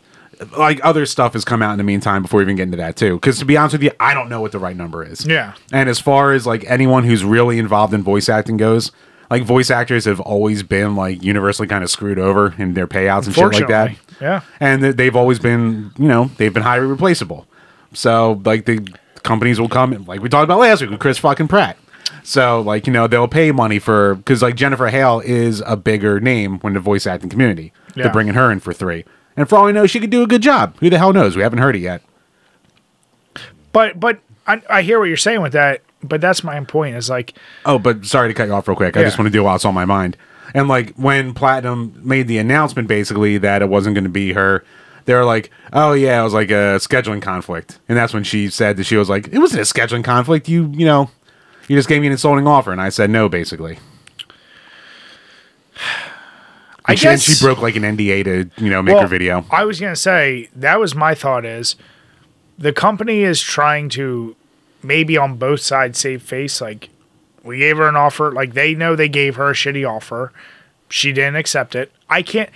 like other stuff has come out in the meantime before we even get into that too. Because to be honest with you, I don't know what the right number is. Yeah. And as far as like anyone who's really involved in voice acting goes, like voice actors have always been like universally kind of screwed over in their payouts and shit like that. Yeah. And they've always been, you know, they've been highly replaceable. So like the companies will come, like we talked about last week with Chris fucking Pratt. So like you know they'll pay money for because like Jennifer Hale is a bigger name when the voice acting community. Yeah. They're bringing her in for three, and for all we know, she could do a good job. Who the hell knows? We haven't heard it yet. But but I, I hear what you're saying with that. But that's my point. Is like Oh, but sorry to cut you off real quick. I just want to do while it's on my mind. And like when Platinum made the announcement, basically that it wasn't going to be her, they were like, "Oh yeah, it was like a scheduling conflict," and that's when she said that she was like, "It wasn't a scheduling conflict. You you know, you just gave me an insulting offer," and I said no, basically. I And she, and guess she broke like an NDA to you know make Well, her video. I was gonna say that was my thought is the company is trying to maybe on both sides save face. Like we gave her an offer, like they know they gave her a shitty offer. She didn't accept it. I can't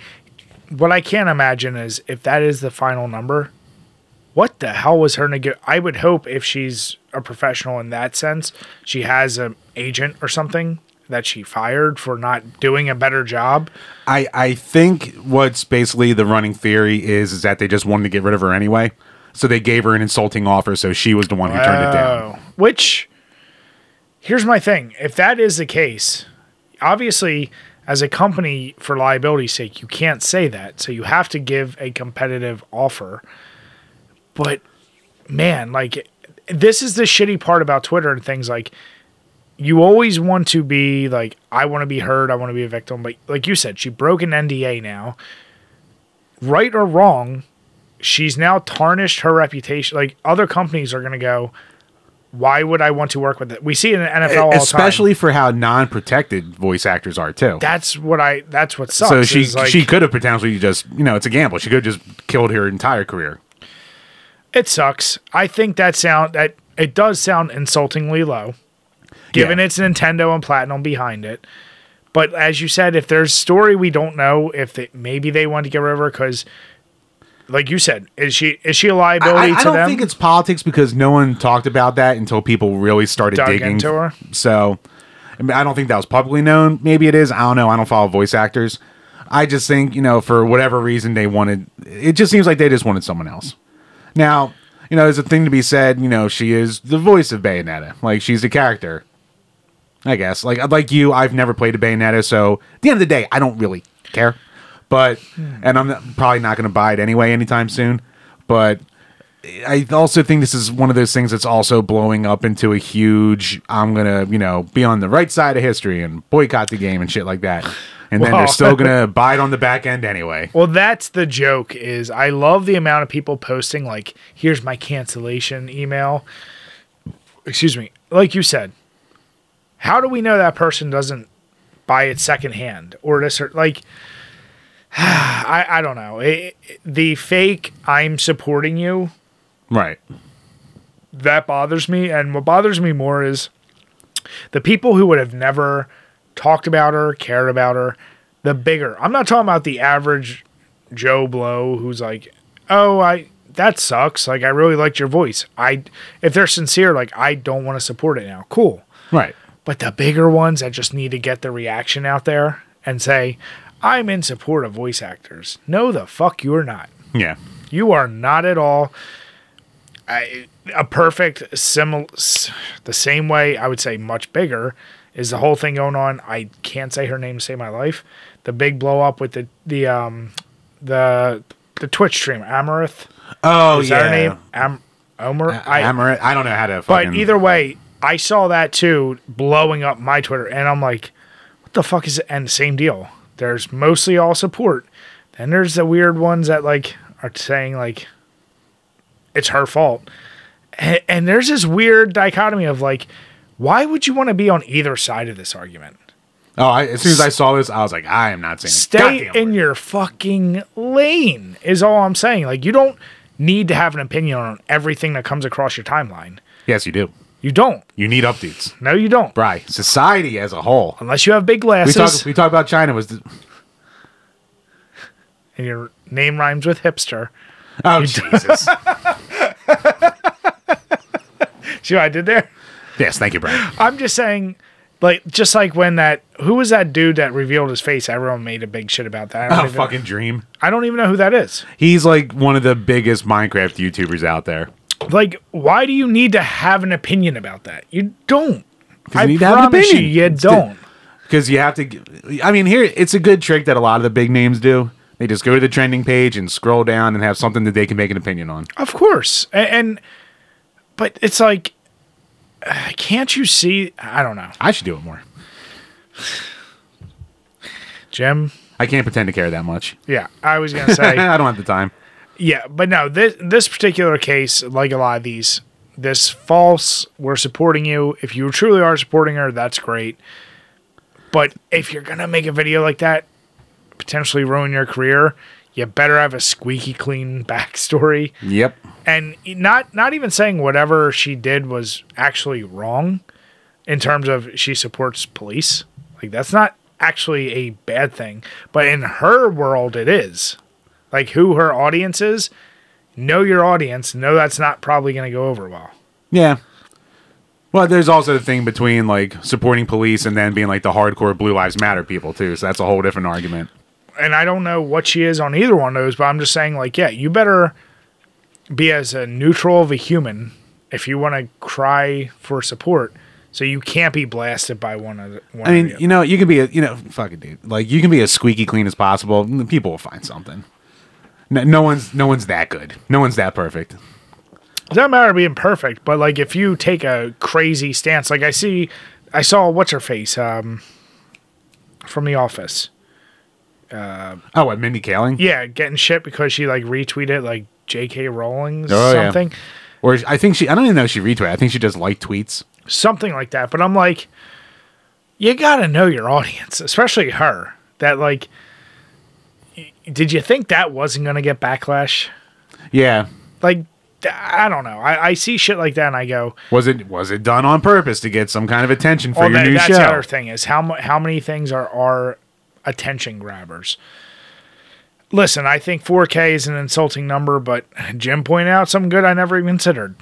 what I can't imagine is if that is the final number, what the hell was her neg- I would hope if she's a professional in that sense, she has an agent or something that she fired for not doing a better job. I I think what's basically the running theory is is that they just wanted to get rid of her anyway, so they gave her an insulting offer, so she was the one who turned it down. Which, here's my thing. If that is the case, obviously, as a company, for liability's sake, you can't say that. So you have to give a competitive offer. But man, like, this is the shitty part about Twitter and things like. You always want to be like, I want to be heard, I want to be a victim. But like you said, she broke an NDA now. Right or wrong, she's now tarnished her reputation. Like other companies are going to go, why would I want to work with it? We see it in the NFL all the time. Especially for how non-protected voice actors are too. That's what I. That's what sucks. so she like, she could have potentially just you know it's a gamble. She could have just killed her entire career. It sucks. I think that sound that it does sound insultingly low, given Yeah. it's Nintendo and Platinum behind it. But as you said, if there's story we don't know, if they, maybe they want to get rid of her because, like you said, is she is she a I, liability to that? I to don't them? think it's politics because no one talked about that until people really started Dug digging into her? So I, mean, I don't think that was publicly known. Maybe it is. I don't know. I don't follow voice actors. I just think you know for whatever reason they wanted. It just seems like they just wanted someone else. Now you know there's a thing to be said. You know she is the voice of Bayonetta. Like she's the character. I guess. Like like you, I've never played a Bayonetta, so at the end of the day, I don't really care. But hmm. and I'm probably not going to buy it anyway anytime soon. But I also think this is one of those things that's also blowing up into a huge. I'm gonna you know be on the right side of history and boycott the game and shit like that. And then Well- they're still gonna buy it on the back end anyway. Well, that's the joke. Is I love the amount of people posting like, "Here's my cancellation email." Excuse me. Like you said, how do we know that person doesn't buy it secondhand or this or like? I I don't know. It, it- the fake "I'm supporting you" Right. that bothers me, and what bothers me more is the people who would have never talked about her, cared about her, the bigger. I'm not talking about the average Joe Blow who's like, "Oh, I that sucks. Like I really liked your voice. I if they're sincere, like I don't want to support it now. Cool. Right. But the bigger ones that just need to get the reaction out there and say, "I'm in support of voice actors." No, the fuck you're not. Yeah. You are not at all I, a perfect similar. The same way I would say much bigger is the whole thing going on. I can't say her name to save my life. The big blow up with the the um the the Twitch stream, Amouranth. Oh Is that her name? Am Omer? I, Amouranth- I don't know how to. But either way, I saw that too blowing up my Twitter, and I'm like, what the fuck is it? And same deal. There's mostly all support. Then there's the weird ones that like are saying like it's her fault. And, and there's this weird dichotomy of like, why would you want to be on either side of this argument? Oh, I, as soon as I saw this, I was like, I am not saying. Stay in word. your fucking lane is all I'm saying. Like you don't need to have an opinion on everything that comes across your timeline. Yes, you do. You don't. You need updates, No, you don't. Bry. Society as a whole. Unless you have big We glasses. talk. We talk about China was. The, and your name rhymes with hipster. oh Jesus. See what I did there? yes, thank you, Brian. I'm just saying, like, just like when that, who was that dude that revealed his face? Everyone made a big shit about that. I Oh, even, fucking dream. I don't even know who that is. He's like one of the biggest Minecraft YouTubers out there. Like, why do you need to have an opinion about that? You don't. I you need to have an promise you, opinion. you It's don't. Because you have to. I mean, here it's a good trick that a lot of the big names do. They just go to the trending page and scroll down and have something that they can make an opinion on. Of course. And, and but it's like, uh, can't you see? I don't know. I should do it more. Jim, I can't pretend to care that much. yeah, I was going to say. I don't have the time. Yeah, but no, this this particular case, like a lot of these, this false, we're supporting you. If you truly are supporting her, that's great. But if you're gonna make a video like that, potentially ruin your career, you better have a squeaky clean backstory. Yep. And not not even saying whatever she did was actually wrong in terms of she supports police. Like that's not actually a bad thing. But in her world it is like who her audience is, know your audience, know that's not probably going to go over well. Yeah. Well, there's also the thing between like supporting police and then being like the hardcore Blue Lives Matter people too. So that's a whole different argument. And I don't know what she is on either one of those, but I'm just saying, like, yeah, you better be as a neutral of a human if you want to cry for support. So you can't be blasted by one of the. One I mean, you know, you can be a, you know, fuck it, dude. Like you can be as squeaky clean as possible. People will find something. No, no one's, no one's that good. No one's that perfect. It doesn't matter being perfect, but like if you take a crazy stance, like I see, I saw what's her face, um, from The Office. Oh, what Mindy Kaling? Yeah, getting shit because she like retweeted like J.K. Rowling's Oh, yeah. something, Or I think she. I don't even know if she retweeted. I think she just liked tweets. something like that. But I'm like, you gotta know your audience, especially her. That like, did you think that wasn't gonna get backlash? Yeah. Like, I don't know. I, I see shit like that and I go, Was it was it done on purpose to get some kind of attention for your that- new that's show? the other thing is how how many things are are attention grabbers. Listen, I think 4K is an insulting number, but Jim pointed out something good I never even considered.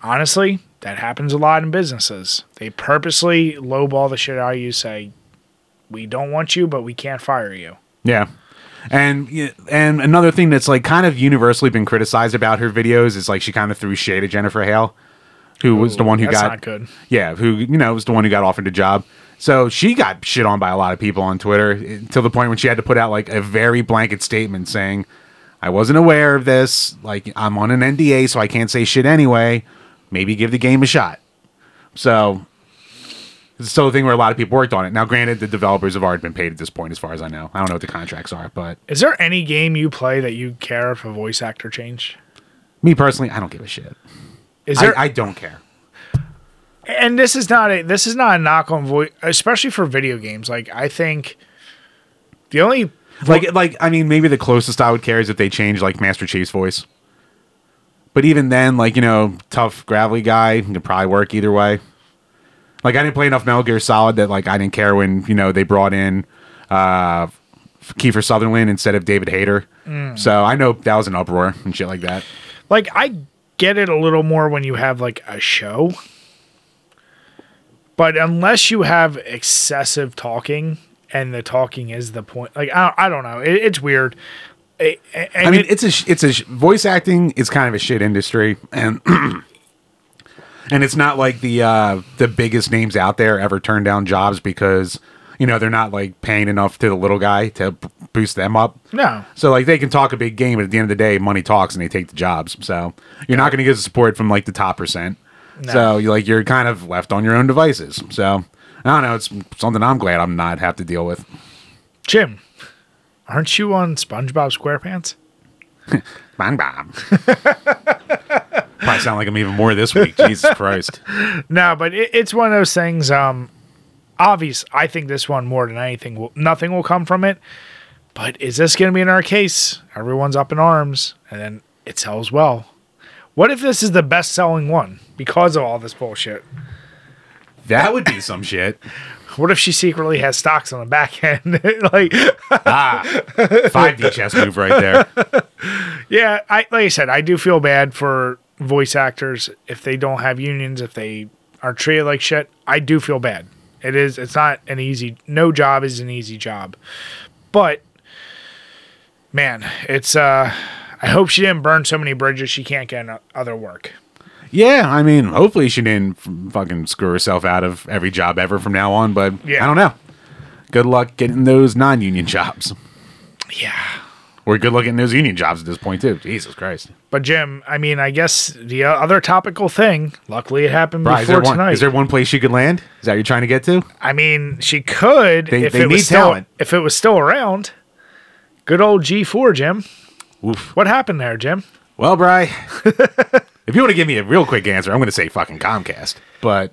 Honestly, that happens a lot in businesses. They purposely lowball the shit out of you, say, "We don't want you, but we can't fire you." Yeah. And and another thing that's like kind of universally been criticized about her videos is like she kind of threw shade at Jennifer Hale, who was the one who got good. yeah, who you know was the one who got offered the job. So she got shit on by a lot of people on Twitter eh, to the point when she had to put out like a very blanket statement saying, "I wasn't aware of this. Like I'm on an NDA, so I can't say shit anyway. Maybe give the game a shot." So still a thing where a lot of people worked on it. Now, granted, the developers have already been paid at this point, as far as I know. I don't know what the contracts are, but Is there any game you play that you care if a voice actor changed? me personally, I don't give a shit. Is I, there I don't care. and this is not a this is not a knock on voice, especially for video games. Like I think the only Like, like I mean, maybe the closest I would care is if they change like Master Chief's voice. But even then, like you know, tough gravelly guy could probably work either way. Like I didn't play enough Metal Gear Solid that like I didn't care when you know they brought in uh, Kiefer Sutherland instead of David Hayter. So I know that was an uproar and shit like that. like I get it a little more when you have like a show. But unless you have excessive talking and the talking is the point, like I, I don't know, it, it's weird. I, I, I mean, it's a it's a voice acting is kind of a shit industry, and and it's not like the uh, the biggest names out there ever turn down jobs because You know, they're not like paying enough to the little guy to b- boost them up. No. So like they can talk a big game, but at the end of the day, money talks, and they take the jobs. So you're not going to get the support from like the top percent. So you like you're kind of left on your own devices. So I don't know. It's something I'm glad I'm not have to deal with. Jim, aren't you on SpongeBob SquarePants? Bang bang. Probably sound like I'm even more this week. Jesus Christ. No, but it, it's one of those things. Um, obvious. I think this one more than anything, will, nothing will come from it. But is this going to be in our case? Everyone's up in arms, and then it sells well. What if this is the best-selling one because of all this bullshit? That would be some shit. What if she secretly has stocks on the back end? like, Ah, 5D chess move right there. yeah, I like I said, I do feel bad for voice actors if they don't have unions, if they are treated like shit. I do feel bad. It is. It's not an easy. No job is an easy job, but man, it's. uh I hope she didn't burn so many bridges she can't get other work. Yeah, I mean, hopefully she didn't fucking screw herself out of every job ever from now on, but Yeah. I don't know. Good luck getting those non union jobs. Yeah. Or good looking those union jobs at this point, too. Jesus Christ. But Jim, I mean, I guess the uh, other topical thing. Luckily, it happened Right, is, before one, tonight. is there one place she could land? Is that what you're trying to get to? I mean, she could They- if they it was need still talent. if it was still around. Good old G four, Jim. Oof. What happened there, Jim? Well, Bry, if you want to give me a real quick answer, I'm going to say fucking Comcast. But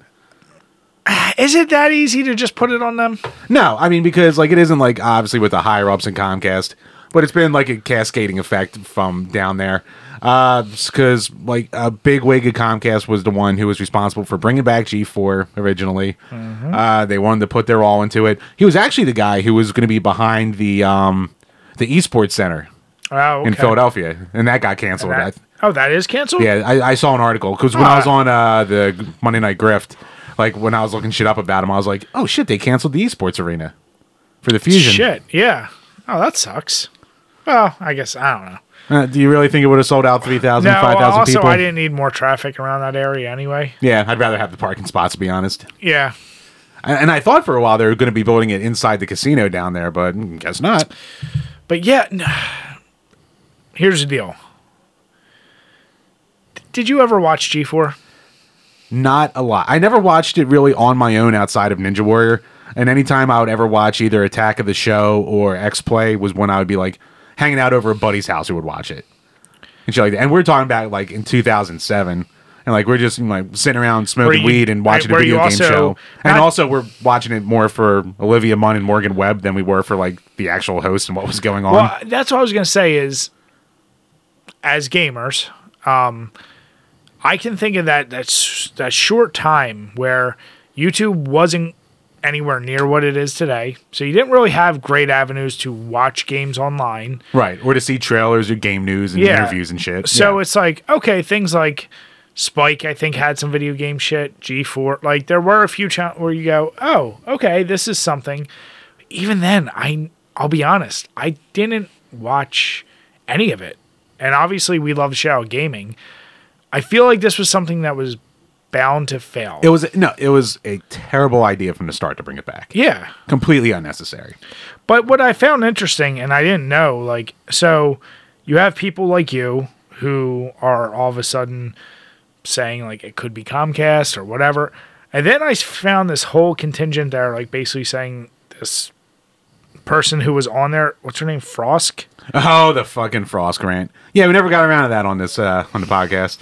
Is it that easy to just put it on them? no, I mean, because like it isn't like obviously with the higher ups in Comcast, but it's been like a cascading effect from down there. Because like a big wig at Comcast was the one who was responsible for bringing back G4 originally. Uh, they wanted to put their all into it. He was actually the guy who was going to be behind the um, the esports center Oh, okay. in Philadelphia, and that got canceled. That- oh, that is canceled. Yeah, I, I saw an article because when I was on uh, the Monday Night Grift, like when I was looking shit up about him, I was like, oh shit, they canceled the esports arena for the Fusion. Shit. Yeah. Oh, that sucks. Well, I guess I don't know. Uh, do you really think it would have sold out 3,000, No. 5,000 Also, people? I didn't need more traffic around that area anyway. Yeah, I'd rather have the parking spots, to be honest. Yeah. And, and I thought for a while they were going to be building it inside the casino down there, but mm, guess not. But yeah, here's the deal. Did you ever watch G4? Not a lot. I never watched it really on my own outside of Ninja Warrior. And anytime I would ever watch either Attack of the Show or X Play was when I would be like hanging out over a buddy's house who would watch it. And shit like that. And we're talking about like in 2007. And like we're just you know, like sitting around smoking you- weed and watching a video game also show. And not- also we're watching it more for Olivia Munn and Morgan Webb than we were for like the actual host and what was going on. Well, that's what I was gonna say. Is as gamers, um, I can think of that that s- that short time where YouTube wasn't anywhere near what it is today. So you didn't really have great avenues to watch games online. right. Or to see trailers or game news and Yeah. interviews and shit. So Yeah. it's like okay, things like Spike, I think, had some video game shit. G4, like there were a few channels where you go, oh, okay, this is something. Even then, I I'll be honest, I didn't watch any of it, and obviously we love show gaming. I feel like this was something that was bound to fail. It was no, it was a terrible idea from the start to bring it back. yeah, Completely unnecessary. But what I found interesting, and I didn't know, like, so you have people like you who are all of a sudden saying, like, it could be Comcast or whatever. And then I found this whole contingent there, like, basically saying this person who was on there, what's her name? Frosk? Oh, the fucking Frosk rant. Yeah, we never got around to that on this uh on the podcast.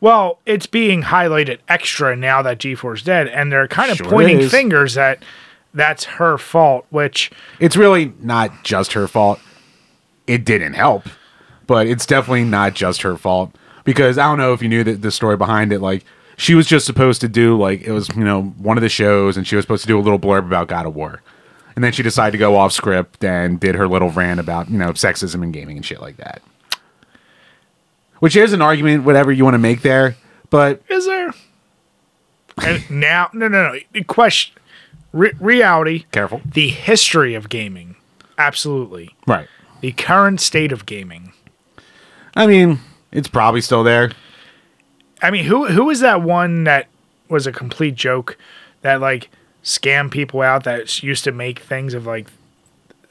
Well, it's being highlighted extra now that G4's dead, and they're kind of Sure pointing fingers at that's her fault, which It's really not just her fault. It didn't help, but it's definitely not just her fault because I don't know if you knew the, the story behind it. Like she was just supposed to do like it was you know one of the shows, and she was supposed to do a little blurb about God of War, and then she decided to go off script and did her little rant about you know sexism and gaming and shit like that. Which is an argument, whatever you want to make there, but Is there? And now, no, no, no. The Question, re- reality, careful. the history of gaming, absolutely. Right. The current state of gaming. I mean, it's probably still there. I mean, who who is that one that was a complete joke? That like scam people out that used to make things of like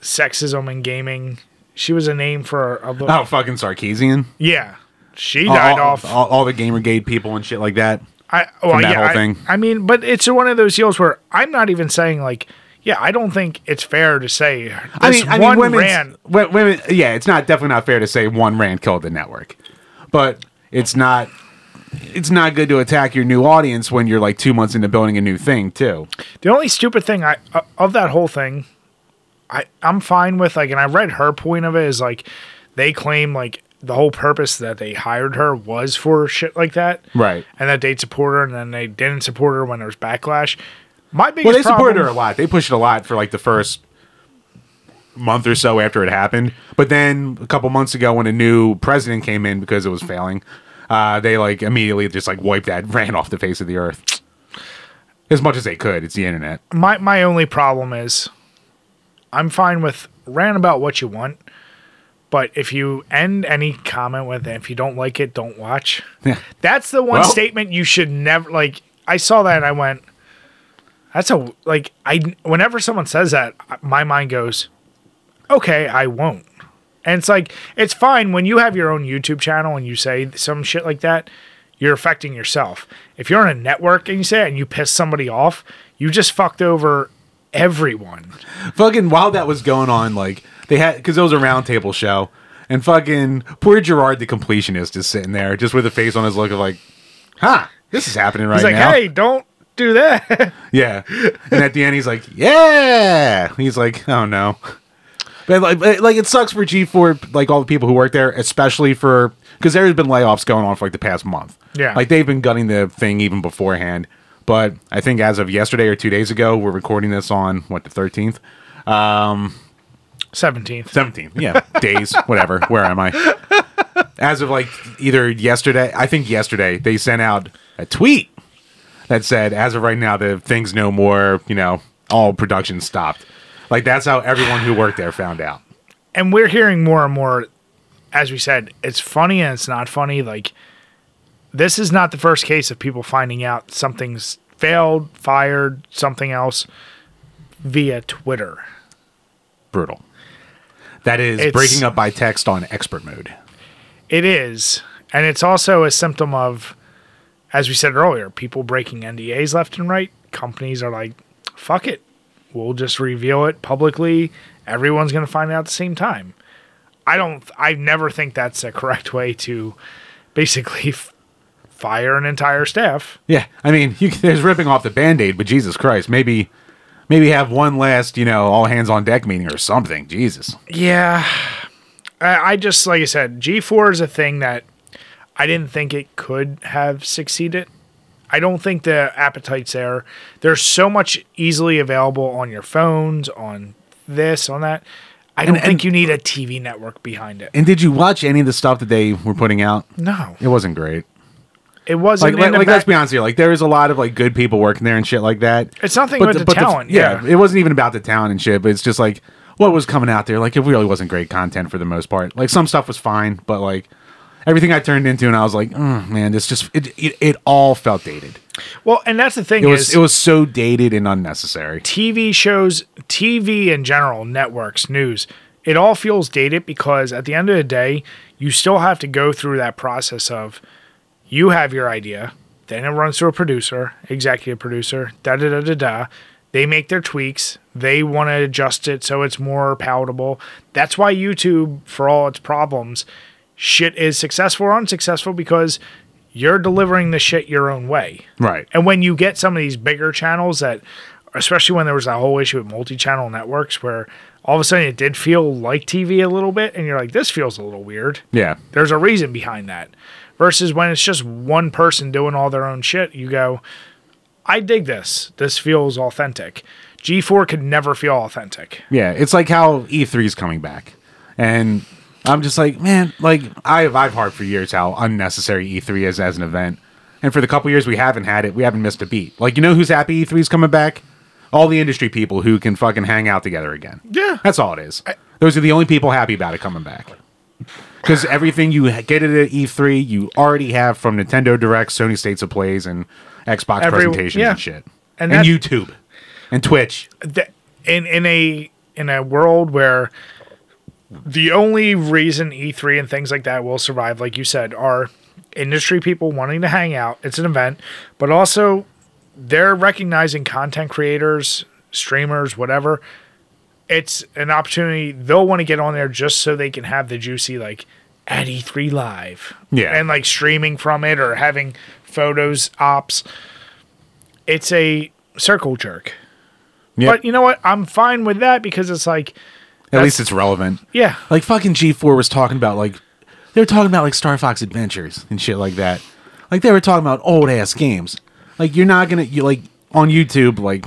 sexism in gaming. She was a name for a little. Oh, fucking Sarkeesian. Yeah, she died all, off. all, all the Gamergate people and shit like that. I well, from that yeah, whole thing. I mean, but it's one of those deals where I'm not even saying like, yeah, I don't think it's fair to say I mean, I one mean, ran. wo- women. Yeah, it's not definitely not fair to say one rant killed the network, but it's not. It's not good to attack your new audience when you're like two months into building a new thing too. The only stupid thing I uh, of that whole thing, I I'm fine with like, and I read her point of it is like, they claim like the whole purpose that they hired her was for shit like that, Right. And that they'd support her, and then they didn't support her when there was backlash. My biggest Well, they supported problem- her a lot. They pushed it a lot for like the first month or so after it happened. But then a couple months ago, when a new president came in because it was failing, uh, they like immediately just like wiped that ran off the face of the earth. As much as they could, it's the internet. my my only problem is I'm fine with rant about what you want, but if you end any comment with if you don't like it, don't watch. Yeah. That's the one Well- statement you should never like. I saw that and I went, "That's a like." I whenever someone says that, my mind goes, "Okay, I won't." And it's like it's fine when you have your own YouTube channel and you say some shit like that. You're affecting yourself. If you're on a network and you say it and you piss somebody off, you just fucked over everyone. Fucking while that was going on, like they had because it was a roundtable show, and fucking poor Jirard the completionist is sitting there just with a face on his look of like, huh, this is happening right now. He's like, now. "Hey, don't do that." Yeah. And at the end, he's like, yeah. He's like, oh no. But like, like it sucks for G4, like all the people who work there, especially for because there's been layoffs going on for like the past month. Yeah. Like they've been gutting the thing even beforehand. But I think as of yesterday or two days ago, we're recording this on what the 13th, Seventeenth. 17th. Yeah, days, whatever. Where am I? As of like either yesterday, I think yesterday they sent out a tweet that said, as of right now, the thing's no more. You know, all production stopped. Like that's how everyone who worked there found out. and we're hearing more and more as we said it's funny and it's not funny like this is not the first case of people finding out something's failed fired something else via twitter Brutal. That is It's- breaking up by text on expert mode. it is. And it's also a symptom of as we said earlier people breaking ndas left and right. Companies are like fuck it. We'll just reveal it publicly. Everyone's going to find out at the same time. I don't i never think that's a correct way to basically f- fire an entire staff. Yeah, I mean, you, there's ripping off the band aid, but Jesus Christ, maybe, maybe have one last, you know, all hands on deck meeting or something. Jesus. yeah I, I just like i said g4 is a thing that i didn't think it could have succeeded i don't think the appetite's there there's so much easily available on your phones on this on that i don't And- think and- you need a tv network behind it And did you watch any of the stuff that they were putting out? no It wasn't great. It wasn't like, like, like, let's be honest here. Like there is a lot of like good people working there and shit like that. It's nothing with the talent, yeah. it wasn't even about the talent and shit. But it's just like what was coming out there. Like it really wasn't great content for the most part. Like some stuff was fine, but like everything I turned into, and I was like, "Mm, man, this just it, it it all felt dated. well and that's the thing It was is it was so dated and unnecessary. TV shows, TV in general, networks, news, it all feels dated because at the end of the day, you still have to go through that process of you have your idea, then it runs through a producer, executive producer, da da da da da. They make their tweaks. They want to adjust it so it's more palatable. That's why YouTube, for all its problems, shit is successful or unsuccessful because you're delivering the shit your own way. Right. And when you get some of these bigger channels that, especially when there was that whole issue with multi-channel networks, where all of a sudden it did feel like TV a little bit, and you're like, this feels a little weird. Yeah. There's a reason behind that. Versus when it's just one person doing all their own shit, you go, I dig this. This feels authentic. G4 could never feel authentic. Yeah, it's like how E3 is coming back, and I'm just like, man, like I've I've harped for years how unnecessary E3 is as an event, and for the couple years we haven't had it, we haven't missed a beat. Like you know who's happy E3 is coming back? All the industry people who can fucking hang out together again. Yeah. that's all it is. Those are the only people happy about it coming back. Because everything you get at E3, you already have from Nintendo Direct, Sony States of Plays, and Xbox Every- presentations yeah. and shit, And and, YouTube. and Twitch. th- in in a in a world where the only reason E3 and things like that will survive, like you said, are industry people wanting to hang out. It's an event, but also they're recognizing content creators, streamers, whatever. It's an opportunity. They'll want to get on there just so they can have the juicy like at E3 live, Yeah. and like streaming from it or having photos ops. It's a circle jerk. Yeah, But you know what? I'm fine with that because it's like, at least it's relevant. yeah, Like fucking G4 was talking about like they were talking about like Star Fox Adventures and shit like that. Like they were talking about old ass games. Like you're not gonna you like on YouTube like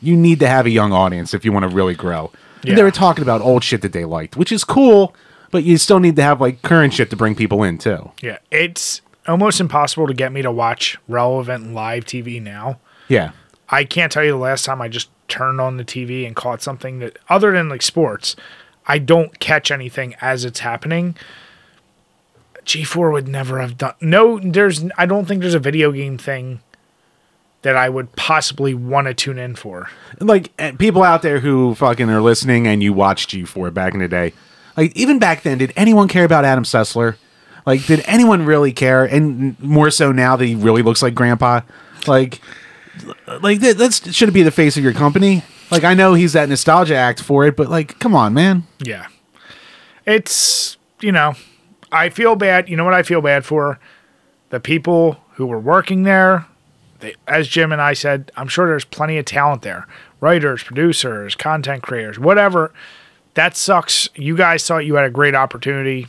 you need to have a young audience if you want to really grow. Yeah. they were talking about old shit that they liked, which is cool, but you still need to have like current shit to bring people in too. yeah. It's almost impossible to get me to watch relevant live TV now. Yeah. I can't tell you the last time I just turned on the TV and caught something that, other than like sports, I don't catch anything as it's happening. G4 would never have done. No, there's. I don't think there's a video game thing that I would possibly want to tune in for. like eh, people out there who fucking are listening and you watched G4 back in the day. Like even back then, did anyone care about Adam Sessler? Like, did anyone really care? And more so now that he really looks like Grandpa. Like, like that that's should be the face of your company. Like, I know he's that nostalgia act for it, but like, come on, man. Yeah. It's, you know, I feel bad. You know what I feel bad for? The people who were working there. They, as Jim and I said, I'm sure there's plenty of talent there writers, producers, content creators, whatever. That sucks. You guys thought you had a great opportunity.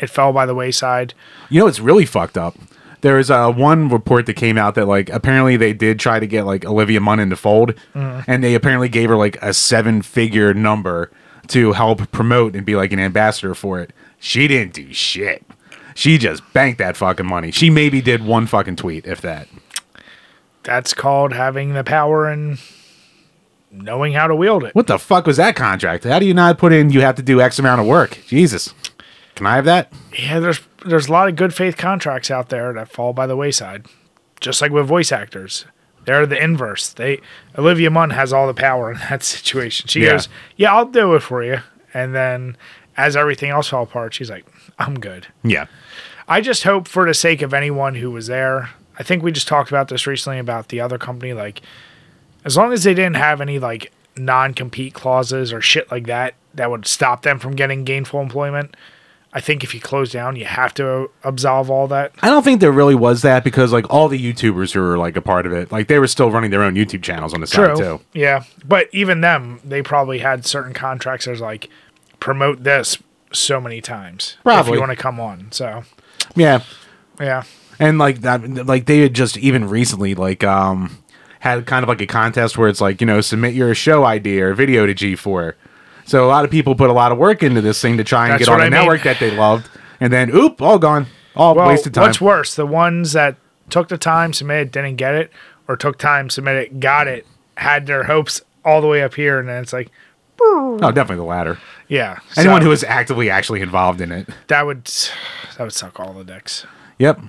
It fell by the wayside. You know, it's really fucked up. There was uh, one report that came out that like apparently they did try to get like Olivia Munn into fold, and they apparently gave her like a seven figure number to help promote and be like an ambassador for it. She didn't do shit. She just banked that fucking money. She maybe did one fucking tweet, if that. That's called having the power and knowing how to wield it. What the fuck was that contract? How do you not put in you have to do X amount of work? Jesus. Can I have that? Yeah, there's there's a lot of good faith contracts out there that fall by the wayside. Just like with voice actors. They're the inverse. They Olivia Munn has all the power in that situation. She Yeah. goes, "Yeah, I'll do it for you." And then as everything else fell apart, she's like, "I'm good." Yeah. I just hope for the sake of anyone who was there. I think we just talked about this recently about the other company like as long as they didn't have any like non-compete clauses or shit like that that would stop them from getting gainful employment. I think if you close down, you have to absolve all that. I don't think there really was that because like all the YouTubers who were like a part of it, like they were still running their own YouTube channels on the side too. Yeah. But even them, they probably had certain contracts as like promote this so many times. If Probably. you want to come on. So Yeah. yeah. And like that like they had just even recently like um had kind of like a contest where it's like, you know, submit your show idea or video to G4. So a lot of people put a lot of work into this thing to try and That's get on a I mean. network that they loved. And then oop, all gone. All Well, wasted time. what's worse, the ones that took the time, submitted, didn't get it, or took time, submitted, got it, had their hopes all the way up here, and then it's like, oh, definitely the latter. yeah. Anyone so who was actively actually involved in it. that would that would suck all the dicks. Yep.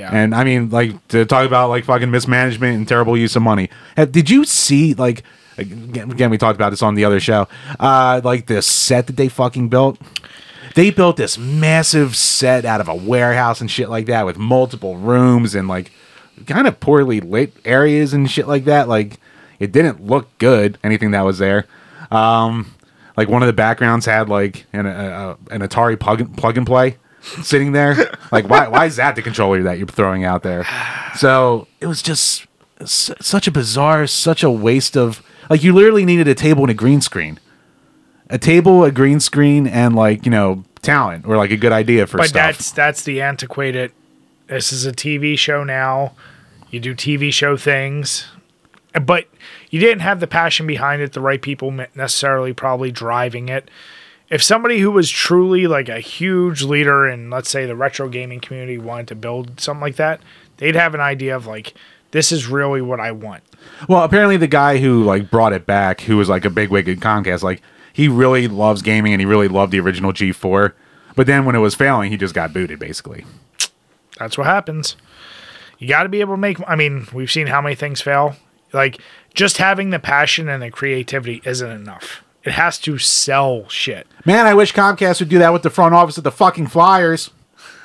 Yeah. And I mean, like to talk about like fucking mismanagement and terrible use of money. Have, did you see like again, again? We talked about this on the other show. Uh, like the set that they fucking built. They built this massive set out of a warehouse and shit like that with multiple rooms and like kind of poorly lit areas and shit like that. Like it didn't look good. Anything that was there. Um, like one of the backgrounds had like an, a, a- an Atari plug, plug and play sitting there. like why why is that the controller that you're throwing out there? So it was just s- such a bizarre, such a waste of like you literally needed a table and a green screen. A table, a green screen, and like, you know, talent or like a good idea for but stuff. that's that's the antiquated. This is a TV show now. You do TV show things, but you didn't have the passion behind it. The right people necessarily probably driving it. If somebody who was truly like a huge leader in, let's say, the retro gaming community wanted to build something like that, they'd have an idea of like, this is really what I want. Well, apparently the guy who like brought it back, who was like a big wig at Comcast, like he really loves gaming and he really loved the original G4. But then when it was failing, he just got booted basically. That's what happens. You got to be able to make. I mean, we've seen how many things fail. Like just having the passion and the creativity isn't enough. It has to sell shit. Man, I wish Comcast would do that with the front office of the fucking Flyers.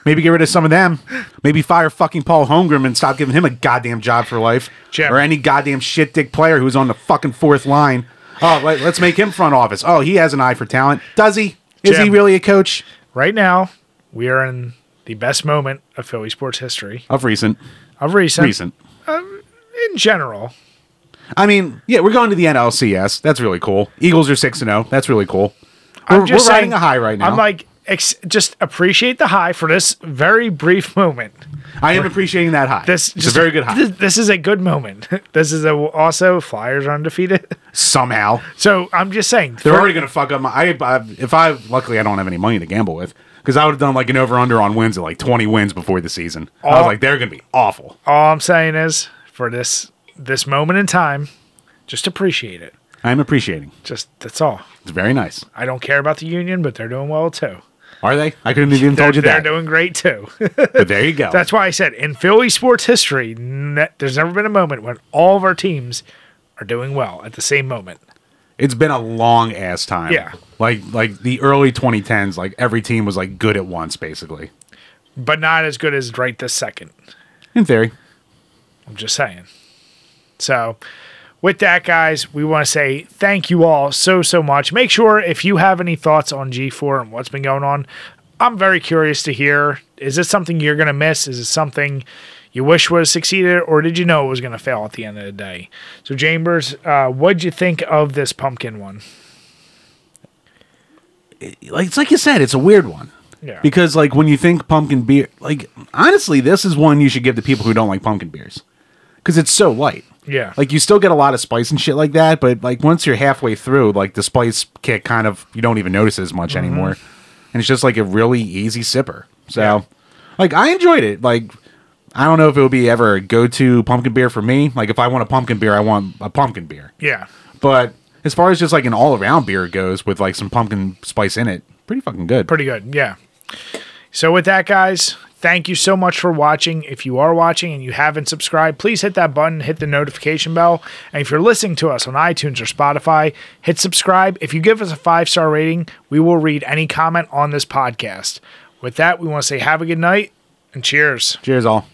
Maybe get rid of some of them. Maybe fire fucking Paul Holmgren and stop giving him a goddamn job for life. Jim. Or any goddamn shit dick player who's on the fucking fourth line. Oh, let, us make him front office. Oh, he has an eye for talent. Does he? Is he really a coach Right now, we are in the best moment of Philly sports history of recent? of recent, Recent. Um, in general. I mean, yeah, we're going to the NLCS. That's really cool. Eagles are six and zero. That's really cool. We're, I'm just we're riding saying- a high right now. I'm like, ex- just appreciate the high for this very brief moment. I am appreciating that high. This just a very good high. This, this is a good moment. This is a, also Flyers are undefeated. Somehow So I'm just saying. they're for- already going to fuck up my. I, I if I luckily I don't have any money to gamble with because I would have done like an over under on wins at like twenty wins before the season. I was Oh. like, they're going to be awful. all I'm saying is for this this moment in time, just appreciate it. I'm appreciating. Just that's all. It's very nice. I don't care about the union, but they're doing well too. Are they? I couldn't have even They're, told you that. they're doing great too. but there you go. That's why I said in Philly sports history, ne- there's never been a moment when all of our teams are doing well at the same moment. it's been a long ass time. Yeah. Like like the early 2010s, like every team was like good at once, basically. But not as good as right this second. In theory. I'm just saying. So, with that, guys, we want to say thank you all so, so much. Make sure if you have any thoughts on G4 and what's been going on, I'm very curious to hear. Is this something you're going to miss? Is it something you wish would have succeeded, or did you know it was going to fail at the end of the day? So, Chambers, uh, what'd you think of this pumpkin one? Like it's like you said, it's a weird one. Yeah. Because like when you think pumpkin beer, like honestly, this is one you should give to people who don't like pumpkin beers. Cuz it's so light. Yeah. Like you still get a lot of spice and shit like that, but like once you're halfway through, like the spice kick kind of you don't even notice it as much mm-hmm. anymore. And it's just like a really easy sipper. So Yeah. like I enjoyed it. Like I don't know if it would be ever a go-to pumpkin beer for me. Like if I want a pumpkin beer, I want a pumpkin beer. yeah. But as far as just like an all-around beer goes with like some pumpkin spice in it, pretty fucking good. Pretty good. Yeah. So with that, guys, thank you so much for watching. If you are watching and you haven't subscribed, please hit that button, hit the notification bell. And if you're listening to us on iTunes or Spotify, hit subscribe. If you give us a five star rating, we will read any comment on this podcast. With that, we want to say have a good night and cheers. Cheers all.